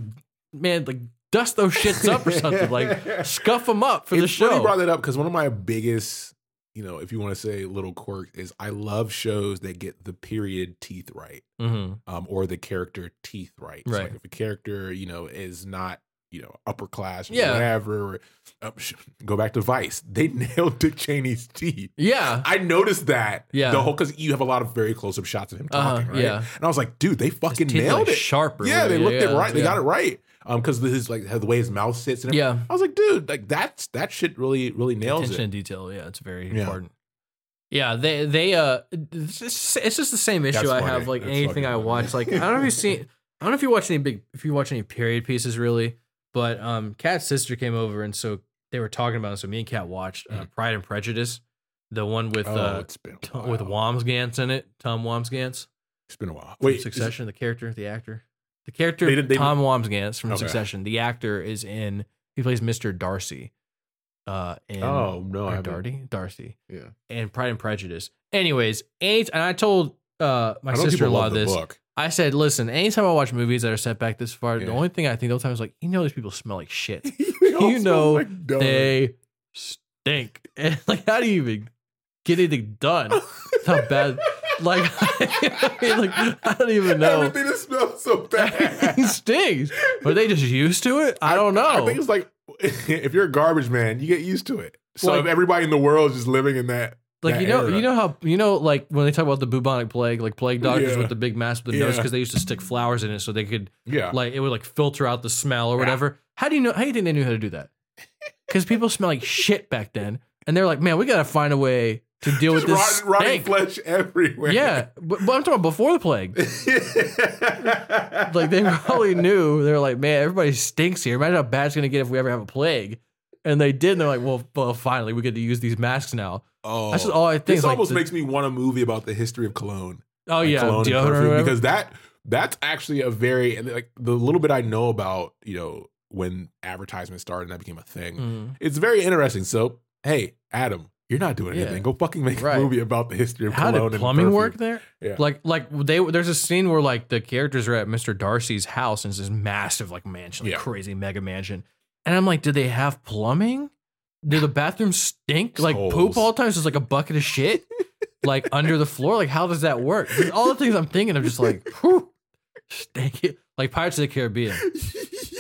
man, like dust those shits up or something. Like, [LAUGHS] scuff them up for the show. funny brought that up because one of my biggest, you know, if you want to say little quirk, is I love shows that get the period teeth right, hmm um, or the character teeth right. So, Right. like if a character, you know, is not, you know, upper class, or Yeah. whatever. Or, um, go back to Vice. They [LAUGHS] nailed Dick Cheney's teeth. Yeah. I noticed that. Yeah. The whole because you have a lot of very close up shots of him Uh-huh, talking, right? yeah. And I was like, dude, they fucking nailed like, it. Sharp. or Yeah, they whatever. looked it right. They yeah. got it right. Um, because this is like the way his mouth sits and everything. Yeah. I was like, dude, like that's that shit really, really nails attention it. to detail. Yeah, it's very Yeah. important. Yeah, they they uh, it's just, it's just the same issue That's I funny. have like That's anything I watch. Like I don't know if you see, I don't know if you watch any big, if you watch any period pieces really, but um, Kat's sister came over and so they were talking about it. So me and Kat watched uh, Mhm. Pride and Prejudice, the one with oh, uh it's been a while. with Wambsgans in it, Tom Wambsgans. It's been a while. Wait, Succession, the character, the actor, the character They did- they- Tom Wambsgans from Okay. Succession. The actor is in. He plays Mr. Darcy. Uh, in, oh no, I. Darty, Darcy, Yeah, and Pride and Prejudice. Anyways, any, and I told uh my I know people sister in law this. book. I said, listen, anytime I watch movies that are set back this far, the only thing I think the whole time is like, you know, these people smell like shit. [LAUGHS] You know, like they stink. [LAUGHS] And like, how do you even get anything done? [LAUGHS] That's how bad. Like, [LAUGHS] I mean, like I don't even know. Everything that smells so bad. [LAUGHS] Everything stinks. But they just used to it? I don't know. I think it's like [LAUGHS] if you're a garbage man, you get used to it. So Like- if everybody in the world is just living in that, like that you know, era. you know how you know, like when they talk about the bubonic plague, like plague doctors Yeah. with the big mask with the nose because they used to stick flowers in it so they could yeah, like it would like filter out the smell or Yeah. whatever. How do you know? How do you think they knew how to do that? Because people smell like shit back then, and they're like, man, we gotta find a way to deal with this rotten, stank. flesh everywhere. Yeah, but, but I'm talking about before the plague. [LAUGHS] Like they probably knew. They're like, man, everybody stinks here. Imagine how bad it's gonna get if we ever have a plague. And they did. And they're like, well, well, finally, we get to use these masks now. oh, That's just all I think. this like, almost the- makes me want a movie about the history of cologne. oh like yeah, cologne and perfume, because that that's actually a very and like the little bit I know about you know when advertisements started and that became a thing. Mhm. It's very interesting. So hey, Adam, you're not doing Yeah. anything. Go fucking make Right. a movie about the history of How cologne did plumbing work there? Yeah. Like, like they there's a scene where like the characters are at Mr. Darcy's house and it's this massive like mansion, like Yeah. crazy mega mansion. And I'm like, did they have plumbing? Do the bathrooms stink? Like Holes. poop all the time? So it's like a bucket of shit, [LAUGHS] like under the floor. Like how does that work? All the things I'm thinking of, just like, whew, stink. Like Pirates of the Caribbean. [LAUGHS]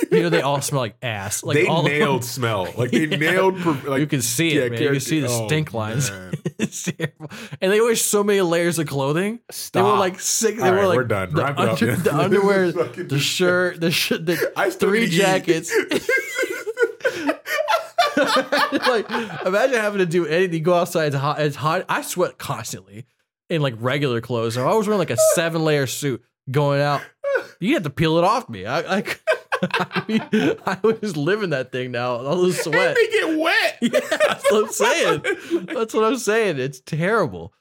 You know, they all smell like ass. Like they all nailed smell. Like they [LAUGHS] Yeah. nailed. per- Like you can see it, yeah, man. You can see the oh, stink lines. [LAUGHS] it's terrible. And they wear so many layers of clothing. Stop. They were like six. They All were right, like we're done. The, Wrap it up, under- the underwear, the shirt, the the three need to eat. jackets. like imagine having to do anything. You go outside, it's hot. It's hot. I sweat constantly in like regular clothes. I was wearing like a seven layer suit going out. [LAUGHS] You have to peel it off me. I, I, [LAUGHS] I, mean, I was living that thing now. All the sweat. they get wet. [LAUGHS] Yeah, that's what I'm saying. That's what I'm saying. It's terrible.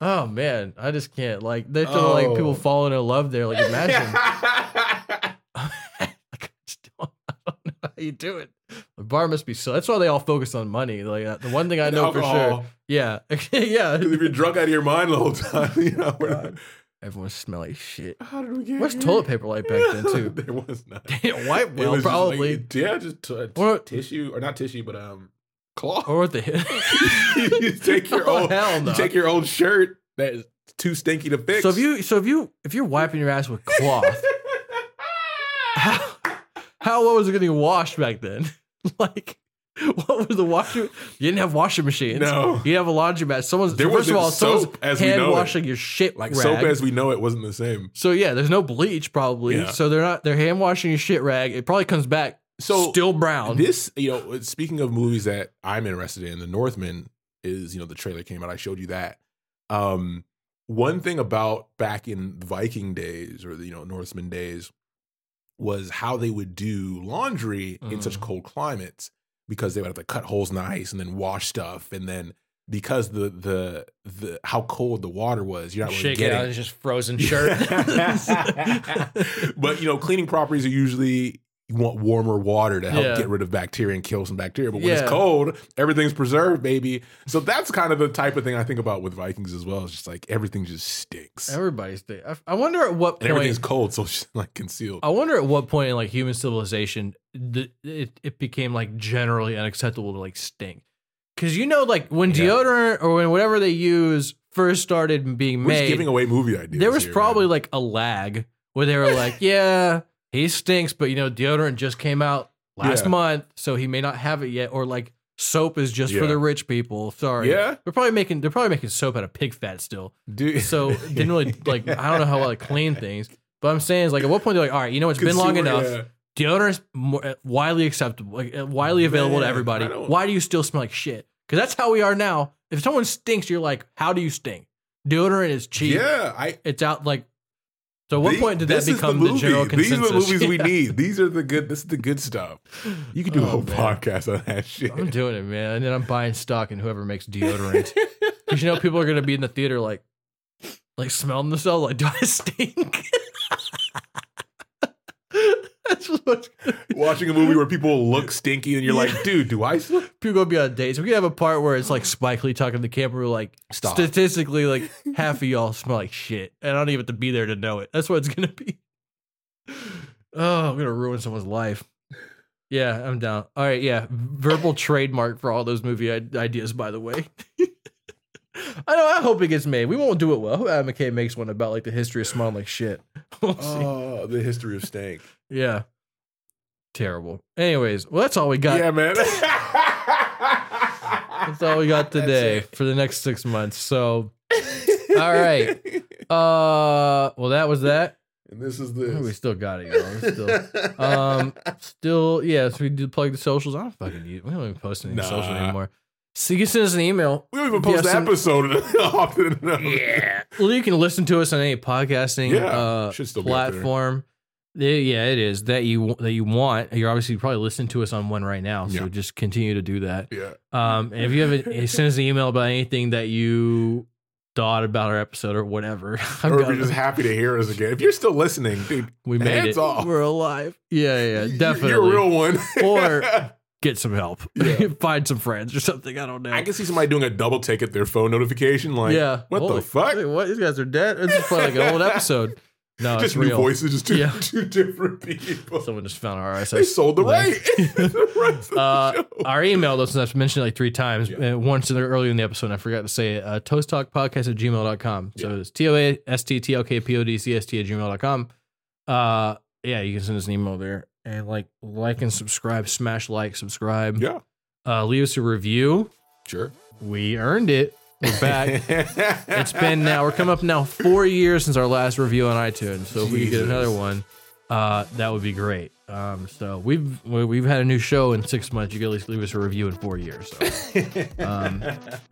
Oh man, I just can't. Like they feel still like Oh. people falling in love there. Like imagine. like, I, just don't, I don't know how you do it. The bar must be so. That's why they all focus on money. Like uh, the one thing I know for sure. Yeah, yeah. If you're drunk out of your mind the whole time, you know. We're Everyone smell like shit. How did we get? What's here? toilet paper like back then too? [LAUGHS] there was not. They didn't It well, was just probably. like- yeah, just t- t- Or- tissue or not tissue, but um, cloth. or what the [LAUGHS] you [LAUGHS] take your Oh, old, hell no. you take your old shirt that is too stinky to fix. So if you, so if you, if you're wiping your ass with cloth, how, how well was it getting washed back then? like, [LAUGHS] what was the washer? You didn't have washing machines. No. you have a laundromat. Someone's There first of all, someone's as hand know it. washing your shit like rag. soap as we know it wasn't the same. so yeah, there's no bleach probably. Yeah. So they're not. They're hand washing your shit rag. It probably comes back So still brown. This, you know, speaking of movies that I'm interested in, The Northman is, you know, the trailer came out. I showed you that. Um, one thing about back in Viking days or the, you know, Norseman days was how they would do laundry in such Mhm. cold climates because they would have to cut holes in the ice and then wash stuff and then because the the the how cold the water was, you're not really Shake it out, getting. it's just frozen [LAUGHS] shirt. [LAUGHS] but you know, cleaning properties are usually you want warmer water to help Yeah. get rid of bacteria and kill some bacteria. But when Yeah. it's cold, everything's preserved, baby. So that's kind of the type of thing I think about with Vikings as well. It's just like everything just stinks. Everybody's there. I, I wonder at what and point. everything's cold, so it's like concealed. I wonder at what point in like human civilization the, it, it became like generally unacceptable to like stink. Because you know, like when Yeah. deodorant or when whatever they use first started being We're made, giving away movie ideas. there was here, probably man. like a lag where they were like, [LAUGHS] yeah, he stinks, but you know, deodorant just came out last Yeah. month, so he may not have it yet. Or like soap is just for the rich people. Sorry. Yeah. They're probably making they're probably making soap out of pig fat still. Dude. So [LAUGHS] didn't really like I don't know how like clean things. But I'm saying is like at what point they're like, all right, you know, it's been long enough. yeah. Deodorant's more, uh, widely acceptable, like uh, widely available to everybody. Why do you still smell like shit? Because that's how we are now. If someone stinks, you're like, how do you stink? Deodorant is cheap. Yeah, I. It's out like. So at what the- point did that become the, movie. general These are the movies we [LAUGHS] need. These are the good. This is the good stuff. You could do a Oh, whole man. podcast on that shit. I'm doing it, man. And then I'm buying stock in whoever makes deodorant. [LAUGHS] Because you know people are gonna be in the theater like, like smelling themselves. Like, do I stink? [LAUGHS] [LAUGHS] [LAUGHS] Watching a movie where people look stinky and you're like, dude, do I? Still? [LAUGHS] people gonna be on dates. We could have a part where it's like Spike Lee talking to the camera, like Stop. statistically, like half of y'all smell like shit, and I don't even have to be there to know it. That's what it's gonna be. Oh, I'm gonna ruin someone's life. Yeah, I'm down. All right, yeah, verbal trademark for all those movie ideas. By the way, I know. I hope it gets made. We won't do it well. I hope Adam McKay makes one about like the history of smelling like shit. [LAUGHS] We'll. Oh, the history of stank. Yeah, terrible. Anyways, well, that's all we got. yeah, man. [LAUGHS] That's all we got today for the next six months. So, [LAUGHS] all right. Uh, well, that was that. And this is Oh, we still got it, y'all. Still, um, still, yeah. So we do plug the socials. I don't fucking use. We don't even post any Nah. social anymore. So you can send us an email. we don't even post the some- episode [LAUGHS] often enough. Well, you can listen to us on any podcasting Yeah, uh, should still be up there. platform. Yeah, yeah, it is that you that you want. You're obviously probably listening to us on one right now, so Yeah. just continue to do that. Yeah. Um, and if you have a, [LAUGHS] send us an email about anything that you thought about our episode or whatever. [LAUGHS] I've Or if got you're just happy to hear us again. If you're still listening, dude, we made hands it. off. We're alive. Yeah, yeah, definitely. You're a real one. Or- Get some help. Yeah. [LAUGHS] Find some friends or something. I don't know. I can see somebody doing a double take at their phone notification. Like, yeah. what Holy- the fuck? Wait, what? These guys are dead. It's just like an old episode. No, [LAUGHS] just it's new real. voices, just two, Yeah. [LAUGHS] two different people. Someone just found our RSS. they sold the right. the rights the Uh, our email, though, since I've mentioned it like three times, Yeah. uh, once in the, earlier in the episode, I forgot to say it, uh, toasttalkpodcast at gmail.com. So Yeah. it's T O A S T T L K P O D C S T at gmail.com. Uh, yeah, you can send us an email there and like, like and subscribe, smash like, subscribe. yeah, Uh, leave us a review. sure. We earned it. We're back. [LAUGHS] it's been now, we're coming up now four years since our last review on iTunes. So if we could get Jesus. another one, uh, that would be great. Um, so we've we- we've had a new show in six months. You can at least leave us a review in four years. So. [LAUGHS] Um,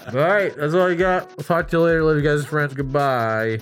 all right, that's all I got. I'll talk to you later. Love you guys, friends. Goodbye.